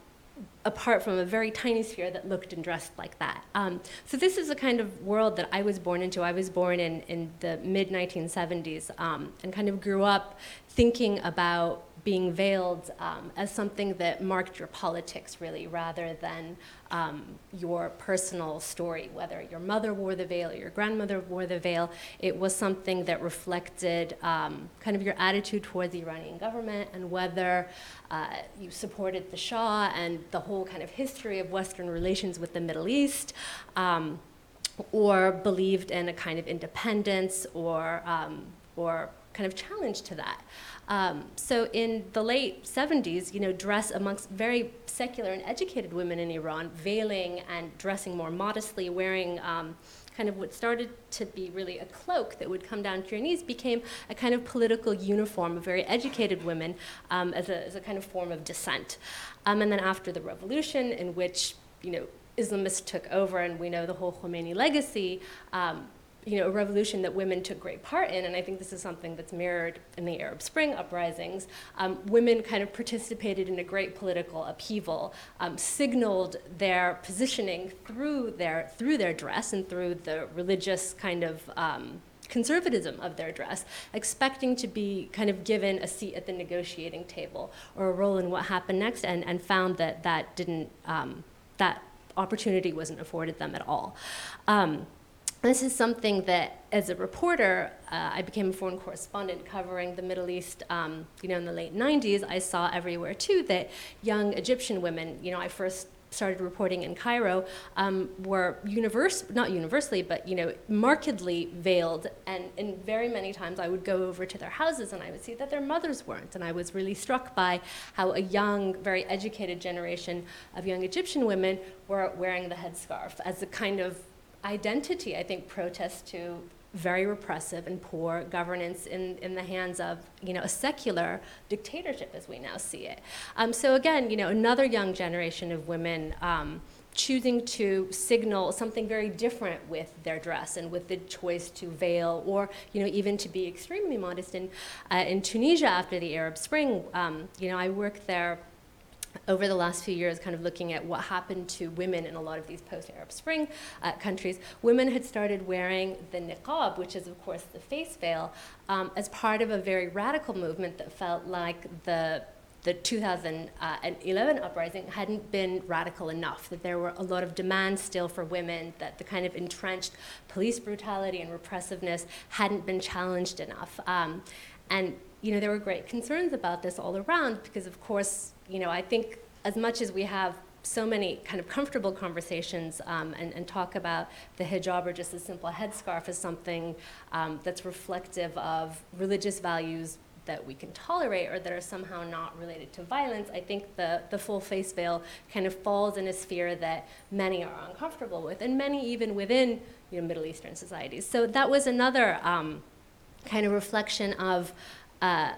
apart from a very tiny sphere that looked and dressed like that. Um, so this is the kind of world that I was born into. I was born in, in the mid 1970s um, and kind of grew up thinking about being veiled um, as something that marked your politics, really, rather than um, your personal story. Whether your mother wore the veil or your grandmother wore the veil, it was something that reflected um, kind of your attitude towards the Iranian government and whether uh, you supported the Shah and the whole kind of history of Western relations with the Middle East. Um, or believed in a kind of independence or, um, or kind of challenge to that. Um, so in the late 70s, you know, dress amongst very secular and educated women in Iran, veiling and dressing more modestly, wearing um, kind of what started to be really a cloak that would come down to your knees became a kind of political uniform of very educated women um, as, a, as a kind of form of dissent. Um, and then after the revolution, in which, you know, Islamists took over, and we know the whole Khomeini legacy, um, you know, a revolution that women took great part in, and I think this is something that's mirrored in the Arab Spring uprisings. Um, women kind of participated in a great political upheaval, um, signaled their positioning through their through their dress and through the religious kind of um, conservatism of their dress, expecting to be kind of given a seat at the negotiating table or a role in what happened next, and, and found that that didn't um, that opportunity wasn't afforded them at all. Um, this is something that, as a reporter, uh, I became a foreign correspondent covering the Middle East. Um, you know, in the late '90s, I saw everywhere too that young Egyptian women. You know, I first started reporting in Cairo um, were universe, not universally, but you know, markedly veiled. And, and very many times I would go over to their houses and I would see that their mothers weren't. And I was really struck by how a young, very educated generation of young Egyptian women were wearing the headscarf as a kind of identity, I think, protests to very repressive and poor governance in, in the hands of you know a secular dictatorship as we now see it. Um, so again, you know another young generation of women um, choosing to signal something very different with their dress and with the choice to veil or you know even to be extremely modest. In uh, in Tunisia after the Arab Spring, um, you know I worked there over the last few years, kind of looking at what happened to women in a lot of these post Arab Spring uh, countries, women had started wearing the niqab, which is, of course, the face veil, um, as part of a very radical movement that felt like the the 2011 uprising hadn't been radical enough, that there were a lot of demands still for women, that the kind of entrenched police brutality and repressiveness hadn't been challenged enough. Um, and you know, there were great concerns about this all around because, of course, you know, I think as much as we have so many kind of comfortable conversations um, and, and, talk about the hijab or just a simple headscarf as something um, that's reflective of religious values that we can tolerate or that are somehow not related to violence, I think the, the full face veil kind of falls in a sphere that many are uncomfortable with, and many even within you know, Middle Eastern societies. So that was another um, kind of reflection of uh,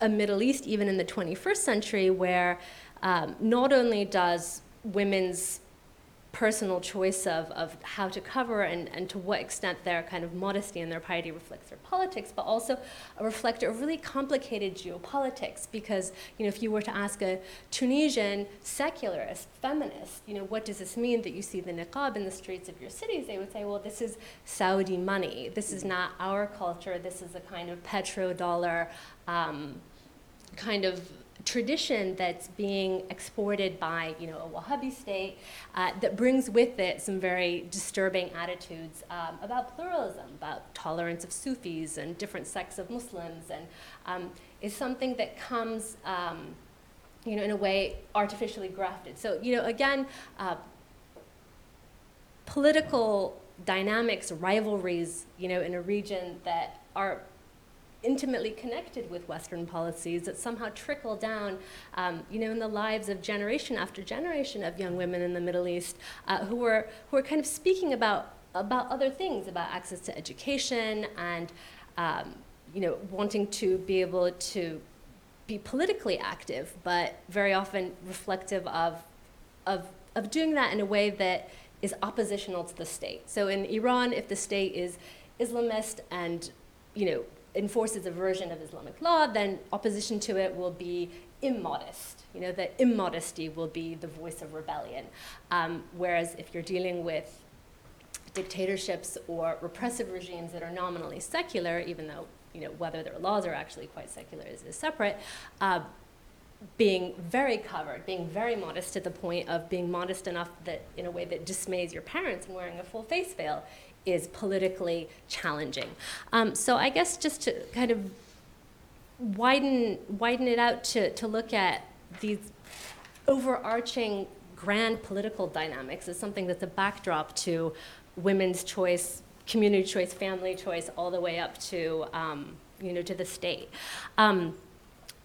a Middle East, even in the 21st century, where um, not only does women's personal choice of, of how to cover and, and to what extent their kind of modesty and their piety reflects their politics, but also a reflector of really complicated geopolitics. Because, you know, if you were to ask a Tunisian secularist, feminist, you know, what does this mean that you see the niqab in the streets of your cities? They would say, well, this is Saudi money. This is not our culture. This is a kind of petrodollar um, kind of tradition that's being exported by you know a Wahhabi state uh, that brings with it some very disturbing attitudes um, about pluralism, about tolerance of Sufis and different sects of Muslims, and um, is something that comes um, you know in a way artificially grafted. So you know again. Uh, political dynamics, rivalries, you know, in a region that are intimately connected with Western policies that somehow trickle down, um, you know, in the lives of generation after generation of young women in the Middle East uh, who were who were kind of speaking about about other things, about access to education and um, you know, wanting to be able to be politically active, but very often reflective of, of, of doing that in a way that is oppositional to the state. So in Iran, if the state is Islamist and, you know, enforces a version of Islamic law, then opposition to it will be immodest. You know, that immodesty will be the voice of rebellion. Um, whereas if you're dealing with dictatorships or repressive regimes that are nominally secular, even though you know whether their laws are actually quite secular is, is separate. Uh, being very covered, being very modest to the point of being modest enough that in a way that dismays your parents and wearing a full face veil is politically challenging. Um, so I guess just to kind of widen widen it out to, to look at these overarching grand political dynamics is something that's a backdrop to women's choice, community choice, family choice, all the way up to um, you know to the state. Um,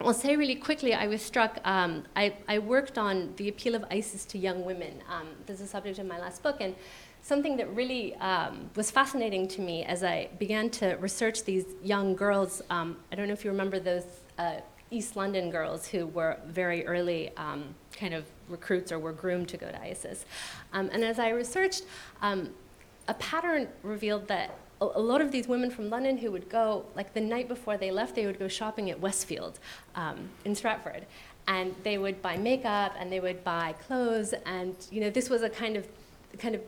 I'll say really quickly, I was struck, um, I, I, worked on the appeal of ISIS to young women. Um, this is the subject in my last book, and something that really um, was fascinating to me as I began to research these young girls. Um, I don't know if you remember those uh, East London girls who were very early um, kind of recruits or were groomed to go to ISIS. Um, and as I researched, a pattern revealed that a, a lot of these women from London who would go, like the night before they left, they would go shopping at Westfield um, in Stratford. And they would buy makeup and they would buy clothes. And, you know, this was a kind of, kind of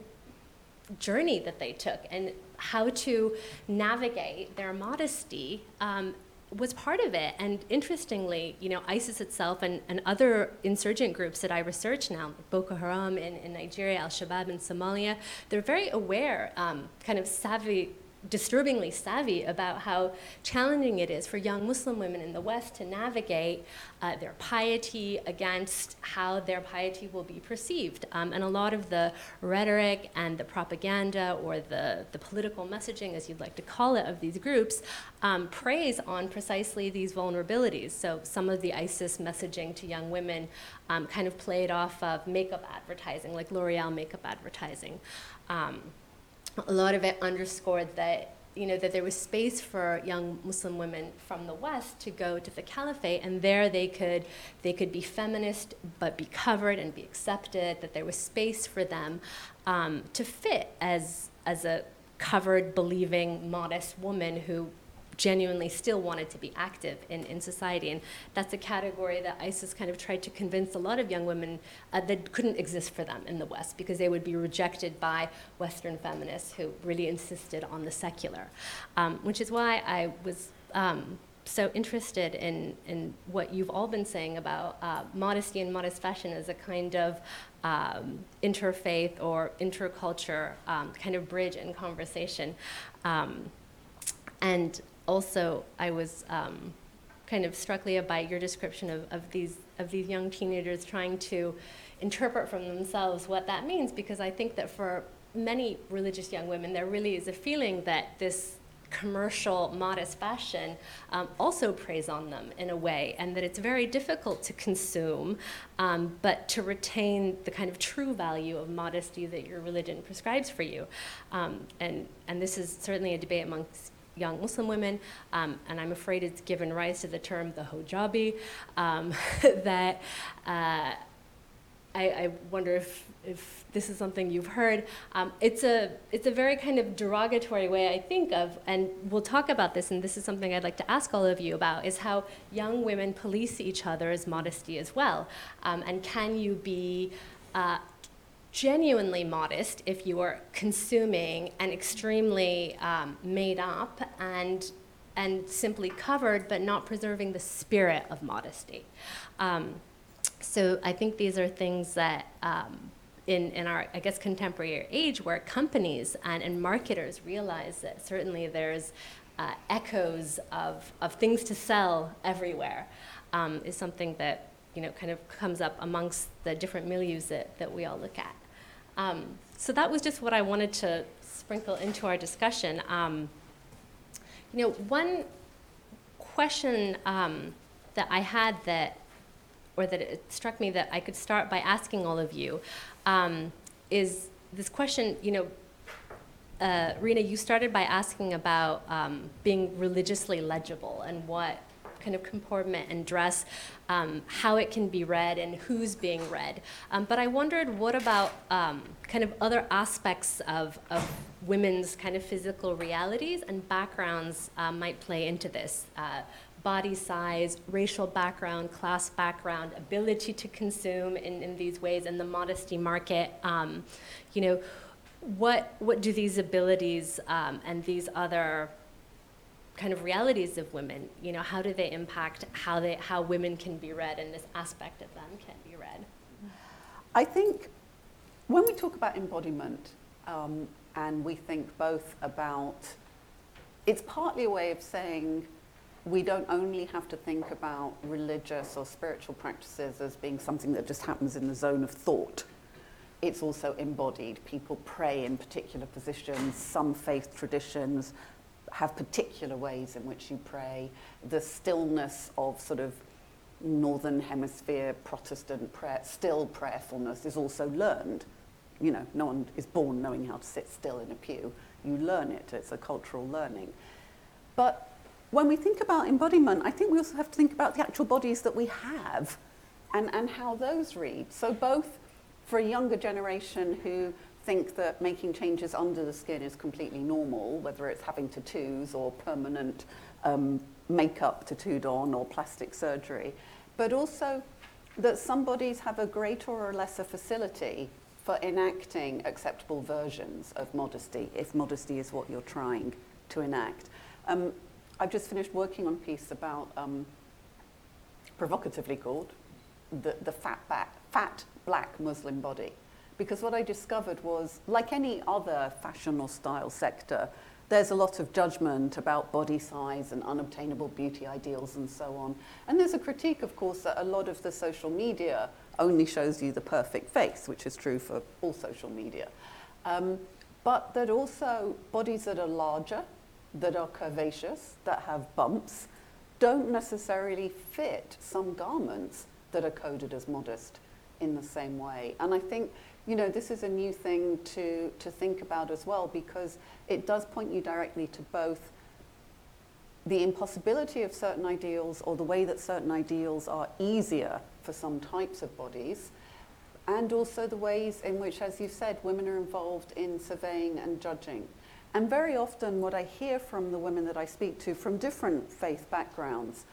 journey that they took and how to navigate their modesty um, was part of it. And interestingly, you know, ISIS itself and, and other insurgent groups that I research now, Boko Haram in, in Nigeria, Al Shabaab in Somalia, they're very aware, um, kind of savvy disturbingly savvy about how challenging it is for young Muslim women in the West to navigate uh, their piety against how their piety will be perceived. Um, and a lot of the rhetoric and the propaganda or the, the political messaging, as you'd like to call it, of these groups um, preys on precisely these vulnerabilities. So some of the ISIS messaging to young women um, kind of played off of makeup advertising, like L'Oreal makeup advertising. Um, a lot of it underscored that you know that there was space for young Muslim women from the West to go to the caliphate, and there they could they could be feminist but be covered and be accepted. That there was space for them um, to fit as as a covered, believing, modest woman who genuinely still wanted to be active in, in society. And that's a category that ISIS kind of tried to convince a lot of young women uh, that couldn't exist for them in the West because they would be rejected by Western feminists who really insisted on the secular. Um, which is why I was. Um, so interested in, in what you've all been saying about uh, modesty and modest fashion as a kind of um, interfaith or interculture um, kind of bridge and conversation. Um, and also, I was um, kind of struck, Lea, by your description of, of, these, of these young teenagers trying to interpret from themselves what that means, because I think that for many religious young women, there really is a feeling that this commercial, modest fashion um, also preys on them in a way, and that it's very difficult to consume, um, but to retain the kind of true value of modesty that your religion prescribes for you. Um, and, and this is certainly a debate amongst young Muslim women, um, and I'm afraid it's given rise to the term the hijabi, um, that uh, I, I, wonder if, if this is something you've heard. Um, it's, a, it's a very kind of derogatory way, I think, of, and we'll talk about this, and this is something I'd like to ask all of you about, is how young women police each other's modesty as well. Um, and can you be uh, genuinely modest if you are consuming and extremely um, made up and and simply covered but not preserving the spirit of modesty. Um, so i think these are things that um, in, in our i guess contemporary age where companies and, and marketers realize that certainly there's uh, echoes of, of things to sell everywhere um, is something that you know kind of comes up amongst the different milieus that, that we all look at um, so that was just what I wanted to sprinkle into our discussion. Um, you know, one question um, that I had that, or that it struck me that I could start by asking all of you, um, is this question, you know, uh, Reina, you started by asking about um, being religiously legible and what kind of comportment and dress, um, how it can be read and who's being read. Um, but I wondered, what about um, kind of other aspects of, of women's kind of physical realities and backgrounds uh, might play into this? Uh, body size, racial background, class background, ability to consume in, in these ways, and the modesty market. Um, you know, what what do these abilities um, and these other kind of realities of women, you know, how do they impact how they how women can be read and this aspect of them can be read? I think when we talk about embodiment, um, and we think both about it's partly a way of saying we don't only have to think about religious or spiritual practices as being something that just happens in the zone of thought. It's also embodied. People pray in particular positions. Some faith traditions have particular ways in which you pray. The stillness of sort of northern hemisphere Protestant prayer, still prayerfulness is also learned. You know, no one is born knowing how to sit still in a pew. You learn it. It's a cultural learning. But when we think about embodiment, I think we also have to think about the actual bodies that we have and, and how those read. So, both for a younger generation who think that making changes under the skin is completely normal, whether it's having tattoos or permanent um, makeup tattooed on or plastic surgery, but also that some bodies have a greater or lesser facility for enacting acceptable versions of modesty, if modesty is what you're trying to enact. Um, I've just finished working on a piece about, um, provocatively called, the, the fat, back, fat black Muslim body. Because what I discovered was, like any other fashion or style sector, there's a lot of judgment about body size and unobtainable beauty ideals and so on. And there's a critique, of course, that a lot of the social media only shows you the perfect face, which is true for all social media. Um, but that also bodies that are larger, that are curvaceous, that have bumps, don't necessarily fit some garments that are coded as modest in the same way. And I think, you know, this is a new thing to, to think about as well because it does point you directly to both the impossibility of certain ideals or the way that certain ideals are easier for some types of bodies, and also the ways in which, as you said, women are involved in surveying and judging. And very often, what I hear from the women that I speak to from different faith backgrounds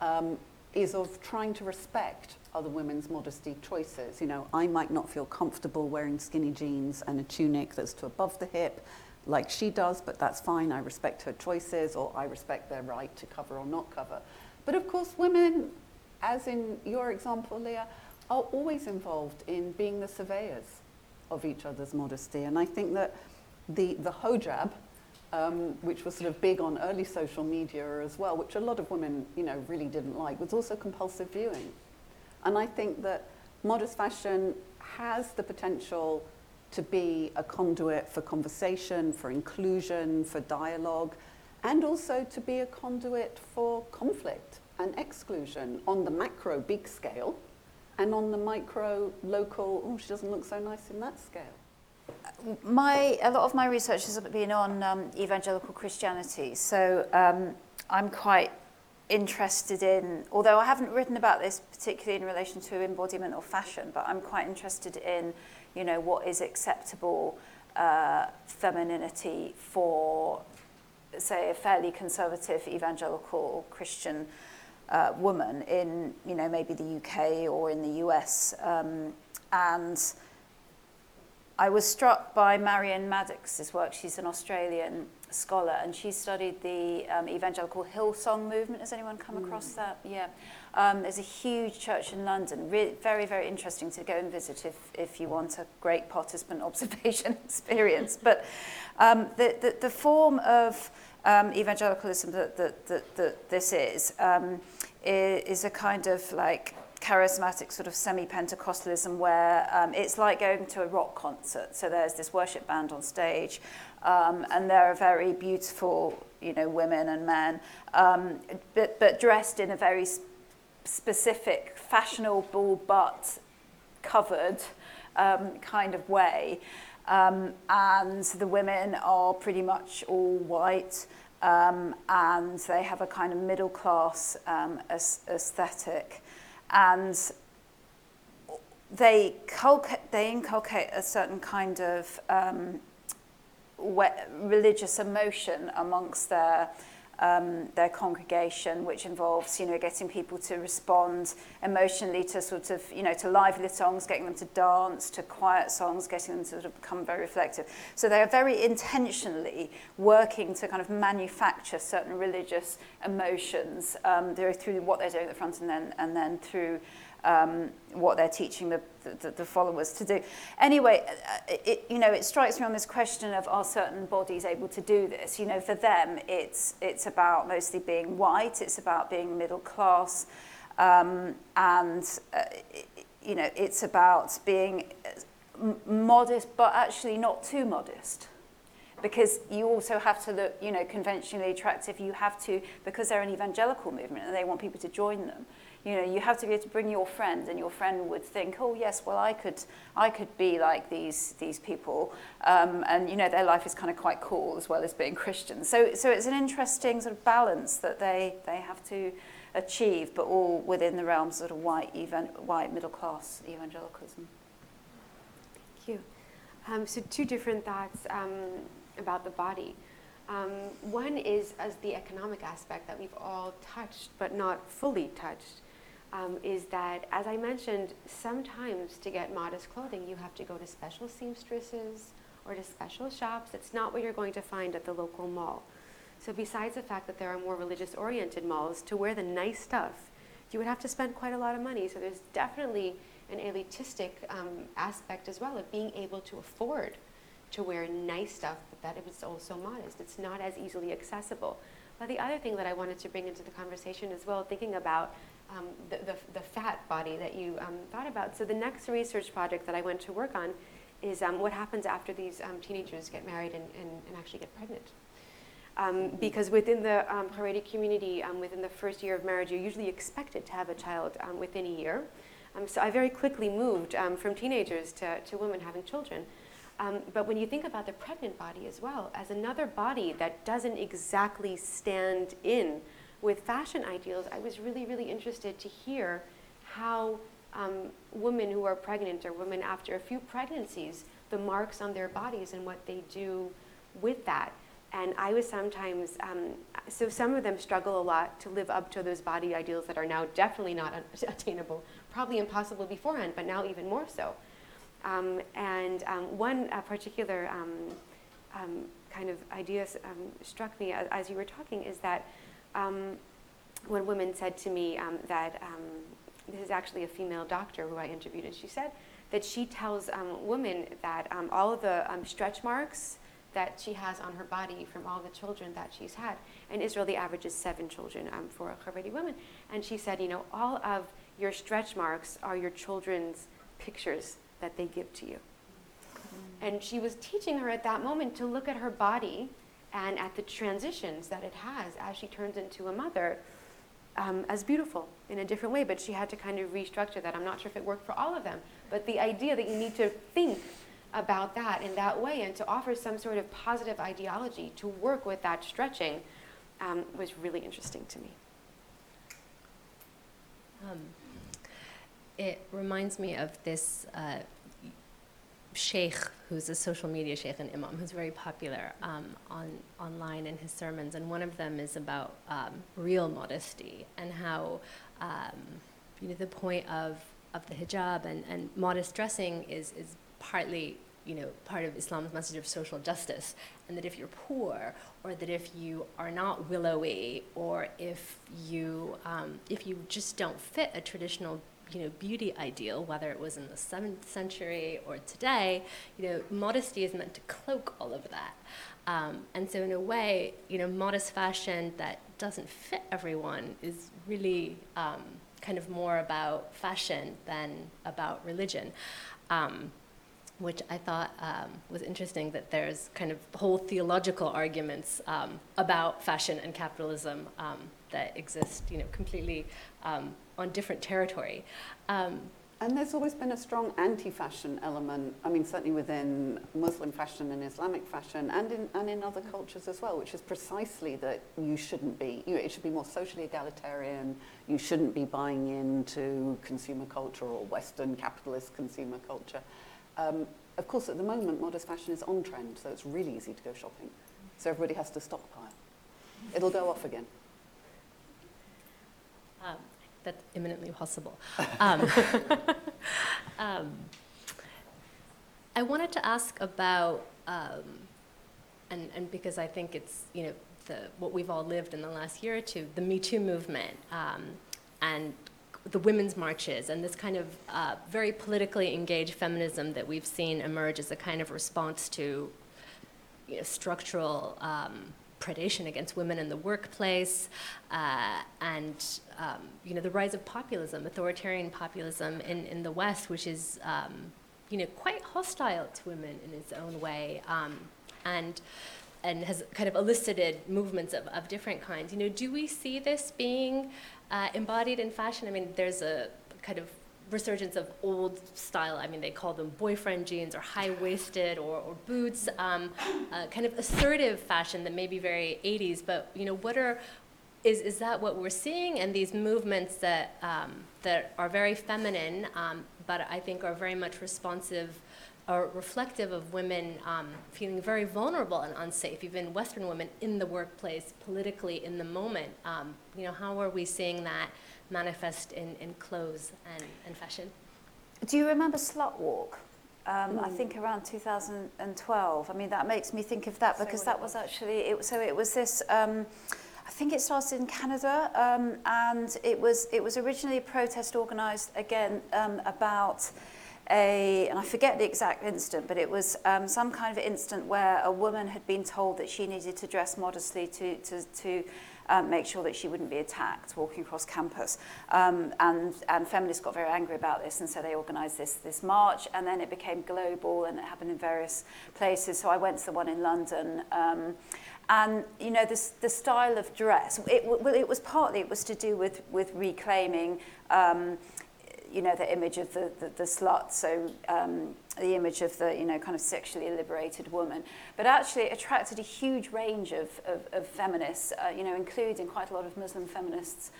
um, is of trying to respect other women's modesty choices. You know, I might not feel comfortable wearing skinny jeans and a tunic that's to above the hip like she does, but that's fine. I respect her choices or I respect their right to cover or not cover. But of course, women, as in your example, Lea, are always involved in being the surveyors of each other's modesty. And I think that the, the hijab, um, which was sort of big on early social media as well, which a lot of women, you know, really didn't like, was also compulsive viewing. And I think that modest fashion has the potential to be a conduit for conversation, for inclusion, for dialogue, and also to be a conduit for conflict and exclusion on the macro big scale and on the micro local, oh, she doesn't look so nice in that scale my, a lot of my research has been on um, evangelical Christianity. So um, I'm quite interested in, although I haven't written about this particularly in relation to embodiment or fashion, but I'm quite interested in, you know, what is acceptable uh, femininity for, say, a fairly conservative evangelical Christian uh, woman in, you know, maybe the UK or in the US. Um, and I was struck by Marion Maddox's work. She's an Australian scholar, and she studied the um, evangelical Hillsong movement. Has anyone come mm. across that? Yeah. Um, there's a huge church in London. Re- very, very interesting to go and visit if, if you want a great participant observation experience. But um, the, the, the form of um, evangelicalism that, that, that, that this is, um, is a kind of like charismatic sort of semi-Pentecostalism where um, it's like going to a rock concert. So there's this worship band on stage, um, and there are very beautiful, you know, women and men, um, but, but dressed in a very sp- specific, fashionable but covered um, kind of way. Um, and the women are pretty much all white. Um, and they have a kind of middle class um, aesthetic. and they, they inculcate a certain kind of um, religious emotion amongst their um, their congregation, which involves, you know, getting people to respond emotionally to sort of, you know, to lively songs, getting them to dance, to quiet songs, getting them to sort of become very reflective. So they are very intentionally working to kind of manufacture certain religious emotions um, through what they're doing at the front and then, and then through um, what they're teaching the, the, the followers to do. Anyway, uh, uh, it, you know, it strikes me on this question of are certain bodies able to do this? You know, for them, it's, it's about mostly being white, it's about being middle class, um, and, uh, you know, it's about being uh, modest, but actually not too modest. because you also have to look, you know, conventionally attractive. You have to, because they're an evangelical movement and they want people to join them, you know, you have to be able to bring your friend, and your friend would think, oh yes, well I could, I could be like these these people, um, and you know their life is kind of quite cool as well as being Christian. So so it's an interesting sort of balance that they they have to achieve, but all within the realms of sort of white even, white middle class evangelicalism. Thank you. Um, so two different thoughts um, about the body. Um, one is as the economic aspect that we've all touched but not fully touched um, is that, as I mentioned, sometimes to get modest clothing, you have to go to special seamstresses or to special shops. It's not what you're going to find at the local mall. So, besides the fact that there are more religious oriented malls, to wear the nice stuff, you would have to spend quite a lot of money. So, there's definitely an elitistic um, aspect as well of being able to afford to wear nice stuff, but that it was also modest. It's not as easily accessible. But the other thing that I wanted to bring into the conversation as well, thinking about um, the, the, the, fat body that you um, thought about. So the next research project that I went to work on is um, what happens after these um, teenagers get married and, and, and actually get pregnant. Um, because within the um, Haredi community, within the first year of marriage, you're usually expected to have a child within a year. so I very quickly moved from teenagers to, to women having children. but when you think about the pregnant body as well, as another body that doesn't exactly stand in with fashion ideals, I was really, really interested to hear how um, women who are pregnant or women after a few pregnancies, the marks on their bodies and what they do with that. And I was sometimes, um, so some of them struggle a lot to live up to those body ideals that are now definitely not attainable, probably impossible beforehand, but now even more so. Um, and um, one uh, particular um, um, kind of idea struck me as, as you were talking is that um, one woman said to me um, that um, this is actually a female doctor who I interviewed, and she said that she tells um, women that um, all of the um, stretch marks that she has on her body from all the children that she's had. In Israel, the average is seven children um, for a Haredi woman. And she said, you know, all of your stretch marks are your children's pictures that they give to you. Mm-hmm. And she was teaching her at that moment to look at her body and at the transitions that it has as she turns into a mother um, as beautiful in a different way. But she had to kind of restructure that. I'm not sure if it worked for all of them, but the idea that you need to think about that in that way and to offer some sort of positive ideology to work with that stretching um, was really interesting to me. Um, it reminds me of this uh, sheikh who's a social media sheikh and imam who's very popular um, on online in his sermons, and one of them is about um, real modesty and how um, you know the point of of the hijab and, and modest dressing is is partly you know part of Islam's message of social justice, and that if you're poor or that if you are not willowy or if you um, if you just don't fit a traditional you know, beauty ideal, whether it was in the seventh century or today, you know, modesty is meant to cloak all of that. Um, and so, in a way, you know, modest fashion that doesn't fit everyone is really um, kind of more about fashion than about religion. Um, which I thought um, was interesting that there's kind of whole theological arguments um, about fashion and capitalism um, that exist, you know, completely um, on different territory. Um, And there's always been a strong anti-fashion element. I mean, certainly within Muslim fashion and Islamic fashion, and in and in other cultures as well, which is precisely that you shouldn't be. You it should be more socially egalitarian. You shouldn't be buying into consumer culture or Western capitalist consumer culture. Um, of course, at the moment, modest fashion is on trend, so it's really easy to go shopping. So everybody has to stockpile. It'll go off again. Um, that's imminently possible. Um, um, I wanted to ask about, um, and, and because I think it's, you know, the, what we've all lived in the last year or two, the Me Too movement um, and the women's marches and this kind of uh, very politically engaged feminism that we've seen emerge as a kind of response to you know, structural um, predation against women in the workplace, uh, and um, you know the rise of populism, authoritarian populism in, in the West, which is um, you know quite hostile to women in its own way, um, and and has kind of elicited movements of, of different kinds. You know, do we see this being uh, embodied in fashion? I mean, there's a kind of resurgence of old style. I mean, they call them boyfriend jeans or high waisted or, or boots, um, uh, kind of assertive fashion that may be very 80s. But you know, what are is, is that what we're seeing? And these movements that um, that are very feminine, um, but I think are very much responsive or reflective of women um, feeling very vulnerable and unsafe, even Western women in the workplace, politically in the moment. Um, you know, how are we seeing that? manifest in, in clothes and, and fashion. Do you remember Slut Walk? Um, mm. I hmm. think around 2012. I mean, that makes me think of that because so that was actually, it, so it was this, um, I think it started in Canada, um, and it was, it was originally a protest organised again um, about a, and I forget the exact incident, but it was um, some kind of incident where a woman had been told that she needed to dress modestly to, to, to um, make sure that she wouldn't be attacked walking across campus. Um, and, and feminists got very angry about this, and so they organised this, this march, and then it became global, and it happened in various places. So I went to the one in London, um, and you know this the style of dress it well it was partly it was to do with with reclaiming um you know, the image of the, the, the slut, so um, the image of the, you know, kind of sexually liberated woman, but actually attracted a huge range of, of, of feminists, uh, you know, including quite a lot of Muslim feminists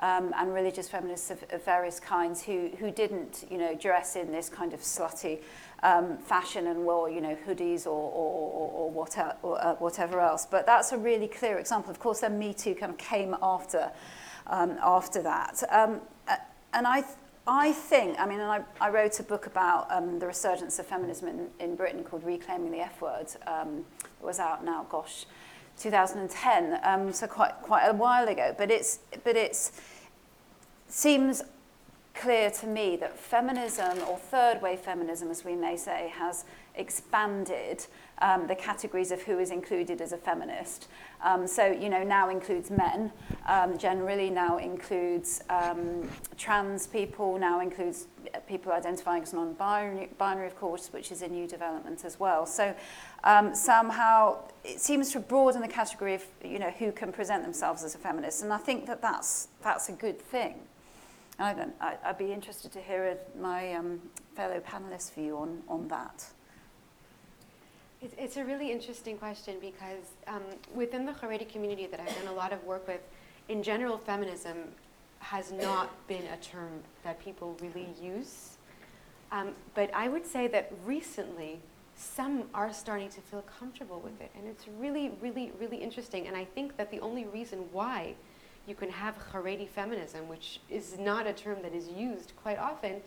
um, and religious feminists of, of various kinds who, who didn't, you know, dress in this kind of slutty um, fashion and wore, you know, hoodies or, or, or, or, what, or uh, whatever else. But that's a really clear example. Of course, then Me Too kind of came after, um, after that. Um, uh, and I, I think, I mean, and I, I wrote a book about um, the resurgence of feminism in, in Britain called Reclaiming the F Word. Um, it was out now, gosh, 2010, um, so quite quite a while ago. But it's but it's seems clear to me that feminism or third wave feminism, as we may say, has expanded um, the categories of who is included as a feminist. Um, so, you know, now includes men, um, generally now includes um, trans people, now includes people identifying as non-binary, binary, of course, which is a new development as well. So um, somehow it seems to broaden the category of, you know, who can present themselves as a feminist. And I think that that's, that's a good thing. And I, I'd be interested to hear my um, fellow panelists' view on, on that. It's, it's a really interesting question because um, within the Haredi community that I've done a lot of work with, in general, feminism has not been a term that people really use. Um, but I would say that recently, some are starting to feel comfortable with it. And it's really, really, really interesting. And I think that the only reason why you can have Haredi feminism, which is not a term that is used quite often,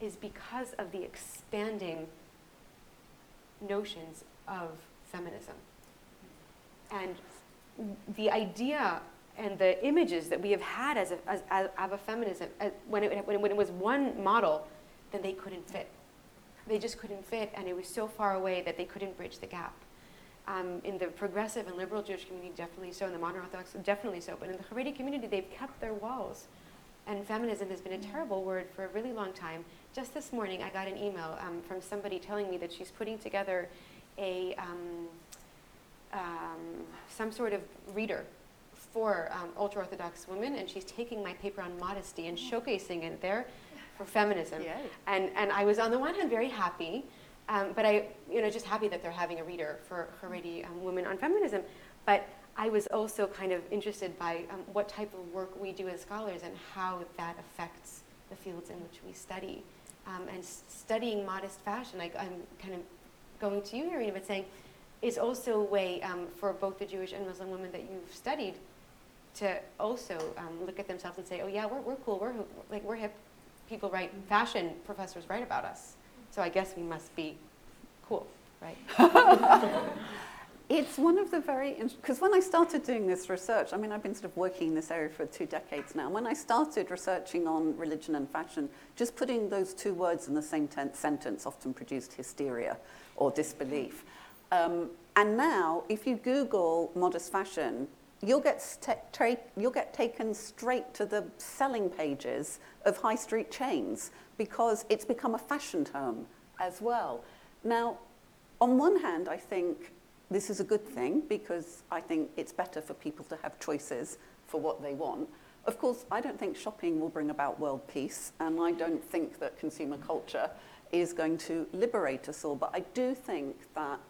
is because of the expanding notions of feminism. And the idea and the images that we have had as a, as, as, of a feminism, as, when, it, when, it, when it was one model, then they couldn't fit. They just couldn't fit, and it was so far away that they couldn't bridge the gap. Um, in the progressive and liberal Jewish community, definitely so. In the modern Orthodox, definitely so. But in the Haredi community, they've kept their walls. And feminism has been a terrible word for a really long time. Just this morning, I got an email um, from somebody telling me that she's putting together a um, um, some sort of reader for um, ultra Orthodox women, and she's taking my paper on modesty and showcasing it there for feminism. Yay. And, and I was on the one hand very happy, um, but I, you know, just happy that they're having a reader for Haredi um, Women on Feminism. But I was also kind of interested by um, what type of work we do as scholars and how that affects the fields in which we study. Um, and s- studying modest fashion, like I'm kind of going to you, Irina, but saying, is also a way um, for both the Jewish and Muslim women that you've studied to also um, look at themselves and say, oh yeah, we're, we're cool, we're, like, we're hip. People write, fashion professors write about us. So I guess we must be cool, right? It's one of the very, because when I started doing this research, I mean, I've been sort of working in this area for two decades now. When I started researching on religion and fashion, just putting those two words in the same ten- sentence often produced hysteria or disbelief. Um, and now, if you Google modest fashion, you'll get, tra- you'll get taken straight to the selling pages of high street chains because it's become a fashion term as well. Now, on one hand, I think this is a good thing because I think it's better for people to have choices for what they want. Of course, I don't think shopping will bring about world peace, and I don't think that consumer culture is going to liberate us all. But I do think that,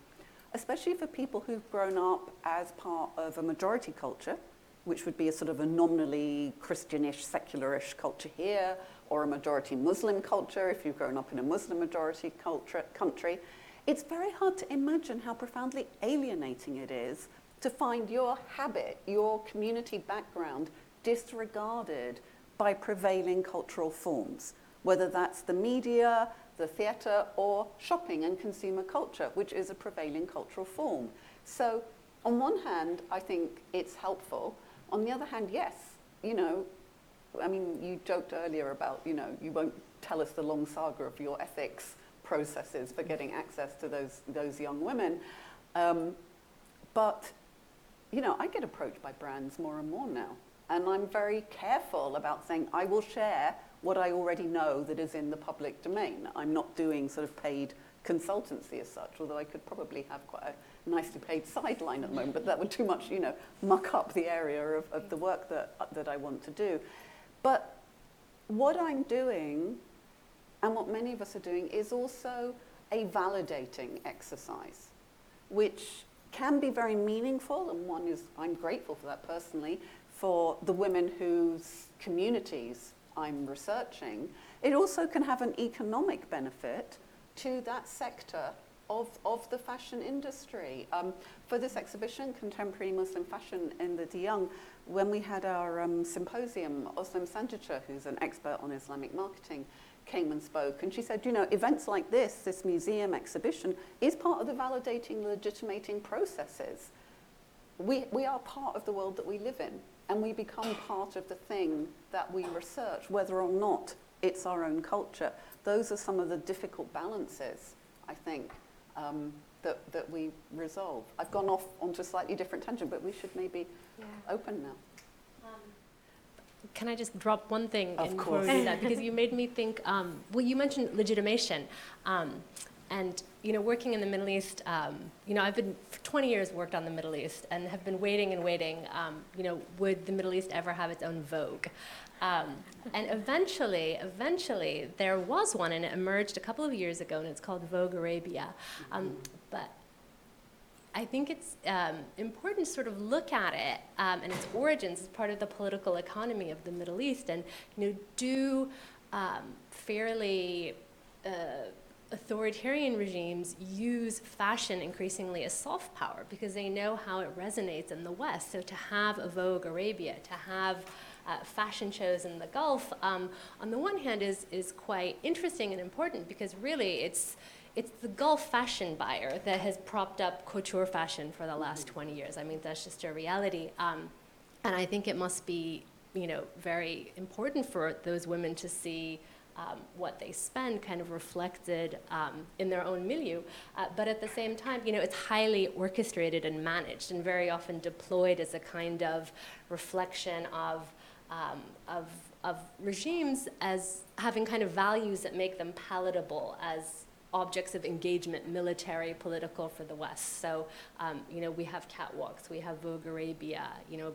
especially for people who've grown up as part of a majority culture, which would be a sort of a nominally Christianish, secularish culture here, or a majority Muslim culture if you've grown up in a Muslim majority culture, country, it's very hard to imagine how profoundly alienating it is to find your habit, your community background disregarded by prevailing cultural forms, whether that's the media, the theatre, or shopping and consumer culture, which is a prevailing cultural form. So, on one hand, I think it's helpful. On the other hand, yes, you know, I mean, you joked earlier about, you know, you won't tell us the long saga of your ethics processes for getting access to those, those young women. Um, but, you know, I get approached by brands more and more now. And I'm very careful about saying, I will share what I already know that is in the public domain. I'm not doing sort of paid consultancy as such, although I could probably have quite a nicely paid sideline at the moment, but that would too much, you know, muck up the area of, of the work that, that I want to do. But what I'm doing and what many of us are doing is also a validating exercise, which can be very meaningful. And one is, I'm grateful for that personally, for the women whose communities I'm researching. It also can have an economic benefit to that sector of, of the fashion industry. Um, for this exhibition, Contemporary Muslim Fashion in the de Young, when we had our um, symposium, Özlem Sandıkcı, who's an expert on Islamic marketing, came and spoke. And she said, you know, events like this, this museum exhibition, is part of the validating, legitimating processes. We, we are part of the world that we live in, and we become part of the thing that we research, whether or not it's our own culture. Those are some of the difficult balances, I think, um, that, that we resolve. I've gone off onto a slightly different tangent, but we should maybe Yeah. open now. Can I just drop one thing Of in course. do that? Because you made me think, um, well, you mentioned legitimation. Um, and, you know, working in the Middle East, um, you know, I've been, for 20 years worked on the Middle East and have been waiting and waiting, um, you know, would the Middle East ever have its own Vogue? Um, and eventually, eventually, there was one and it emerged a couple of years ago and it's called Vogue Arabia. Um, but I think it's um, important to sort of look at it um, and its origins as part of the political economy of the Middle East, and you know, do um, fairly uh, authoritarian regimes use fashion increasingly as soft power because they know how it resonates in the West. So to have a Vogue Arabia, to have uh, fashion shows in the Gulf, um, on the one hand, is is quite interesting and important because really it's it's the Gulf fashion buyer that has propped up couture fashion for the last 20 years. I mean, that's just a reality. Um, and I think it must be, you know, very important for those women to see um, what they spend kind of reflected um, in their own milieu. Uh, but at the same time, you know, it's highly orchestrated and managed and very often deployed as a kind of reflection of, um, of, of regimes as having kind of values that make them palatable as objects of engagement, military, political for the West. So, um, you know, we have catwalks, we have Vogue Arabia, you know,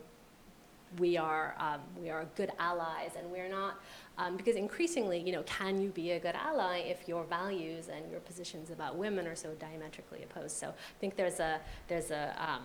we are um, we are good allies, and we're not um, because increasingly, you know, can you be a good ally if your values and your positions about women are so diametrically opposed? So I think there's a there's a um,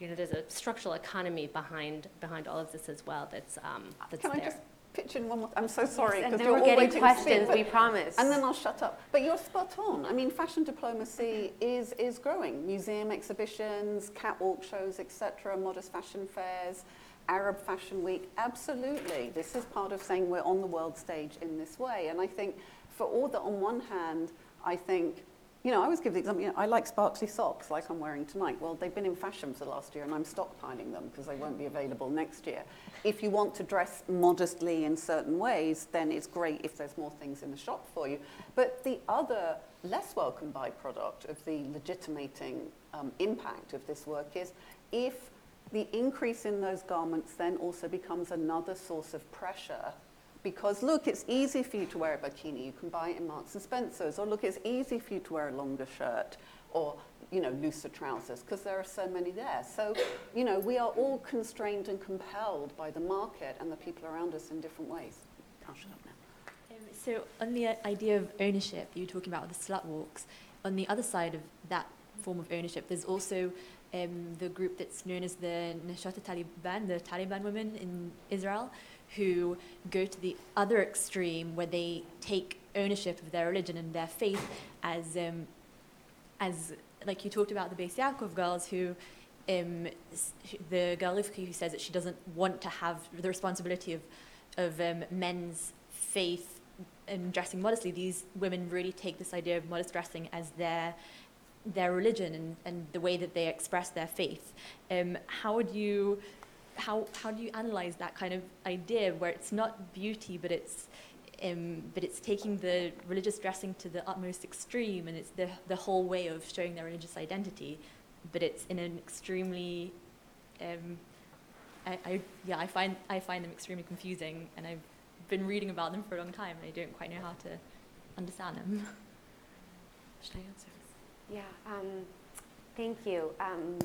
you know there's a structural economy behind behind all of this as well. That's um, that's Can I there. just pitch in one more? I'm so sorry because then you're we're all getting waiting to speak, questions, but- we promise. And then I'll shut up. But you're spot on. I mean, fashion diplomacy is, is growing. Museum exhibitions, catwalk shows, etc., modest fashion fairs, Arab Fashion Week. Absolutely. This is part of saying we're on the world stage in this way. And I think for all that, on one hand, I think, you know, I always give the example, you know, I like sparkly socks like I'm wearing tonight. Well, they've been in fashion for the last year and I'm stockpiling them because they won't be available next year. If you want to dress modestly in certain ways, then it's great if there's more things in the shop for you. But the other less welcome byproduct of the legitimating um, impact of this work is if the increase in those garments then also becomes another source of pressure because look, it's easy for you to wear a bikini. You can buy it in Marks and Spencers. Or look, it's easy for you to wear a longer shirt or you know looser trousers because there are so many there. So you know we are all constrained and compelled by the market and the people around us in different ways. I'll shut up now. Um, so on the uh, idea of ownership, you were talking about the slut walks. On the other side of that form of ownership, there's also um, the group that's known as the Nashata Taliban, the Taliban women in Israel, who go to the other extreme where they take ownership of their religion and their faith as, um, as like you talked about the Beis Yaakov girls who um, the girl who says that she doesn't want to have the responsibility of, of um, men's faith and dressing modestly. These women really take this idea of modest dressing as their their religion and, and the way that they express their faith. Um, how would you how how do you analyze that kind of idea where it's not beauty but it's um, but it's taking the religious dressing to the utmost extreme and it's the the whole way of showing their religious identity but it's in an extremely um, I, I yeah I find I find them extremely confusing and I've been reading about them for a long time and I don't quite know how to understand them. Should I answer? Yeah, um, thank you. Um,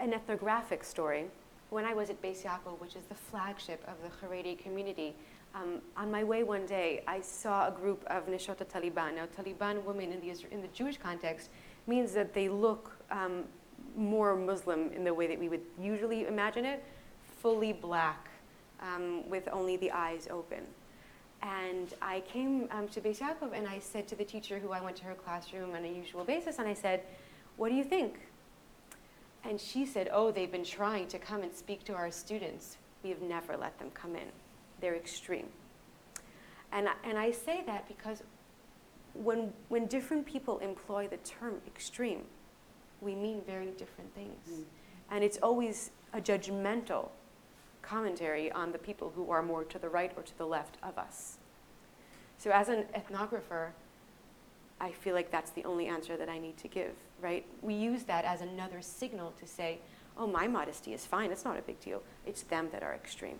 an ethnographic story. When I was at Beis Yaakov, which is the flagship of the Haredi community, um, on my way one day, I saw a group of Neshota Taliban. Now, Taliban women in the, in the Jewish context means that they look um, more Muslim in the way that we would usually imagine it, fully black, um, with only the eyes open. And I came um, to Beis Yaakov and I said to the teacher who I went to her classroom on a usual basis, and I said, What do you think? And she said, Oh, they've been trying to come and speak to our students. We have never let them come in. They're extreme. And I, and I say that because when, when different people employ the term extreme, we mean very different things. Mm. And it's always a judgmental commentary on the people who are more to the right or to the left of us. So, as an ethnographer, I feel like that's the only answer that I need to give, right? We use that as another signal to say, oh, my modesty is fine, it's not a big deal. It's them that are extreme.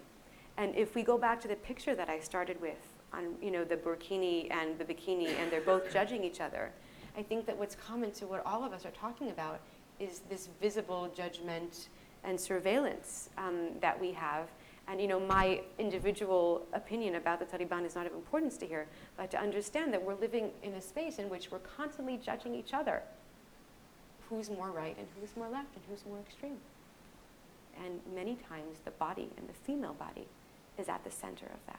And if we go back to the picture that I started with on, you know, the burkini and the bikini, and they're both judging each other, I think that what's common to what all of us are talking about is this visible judgment and surveillance um, that we have. And you know, my individual opinion about the Taliban is not of importance to here, but to understand that we're living in a space in which we're constantly judging each other. Who's more right and who's more left and who's more extreme. And many times the body and the female body is at the center of that.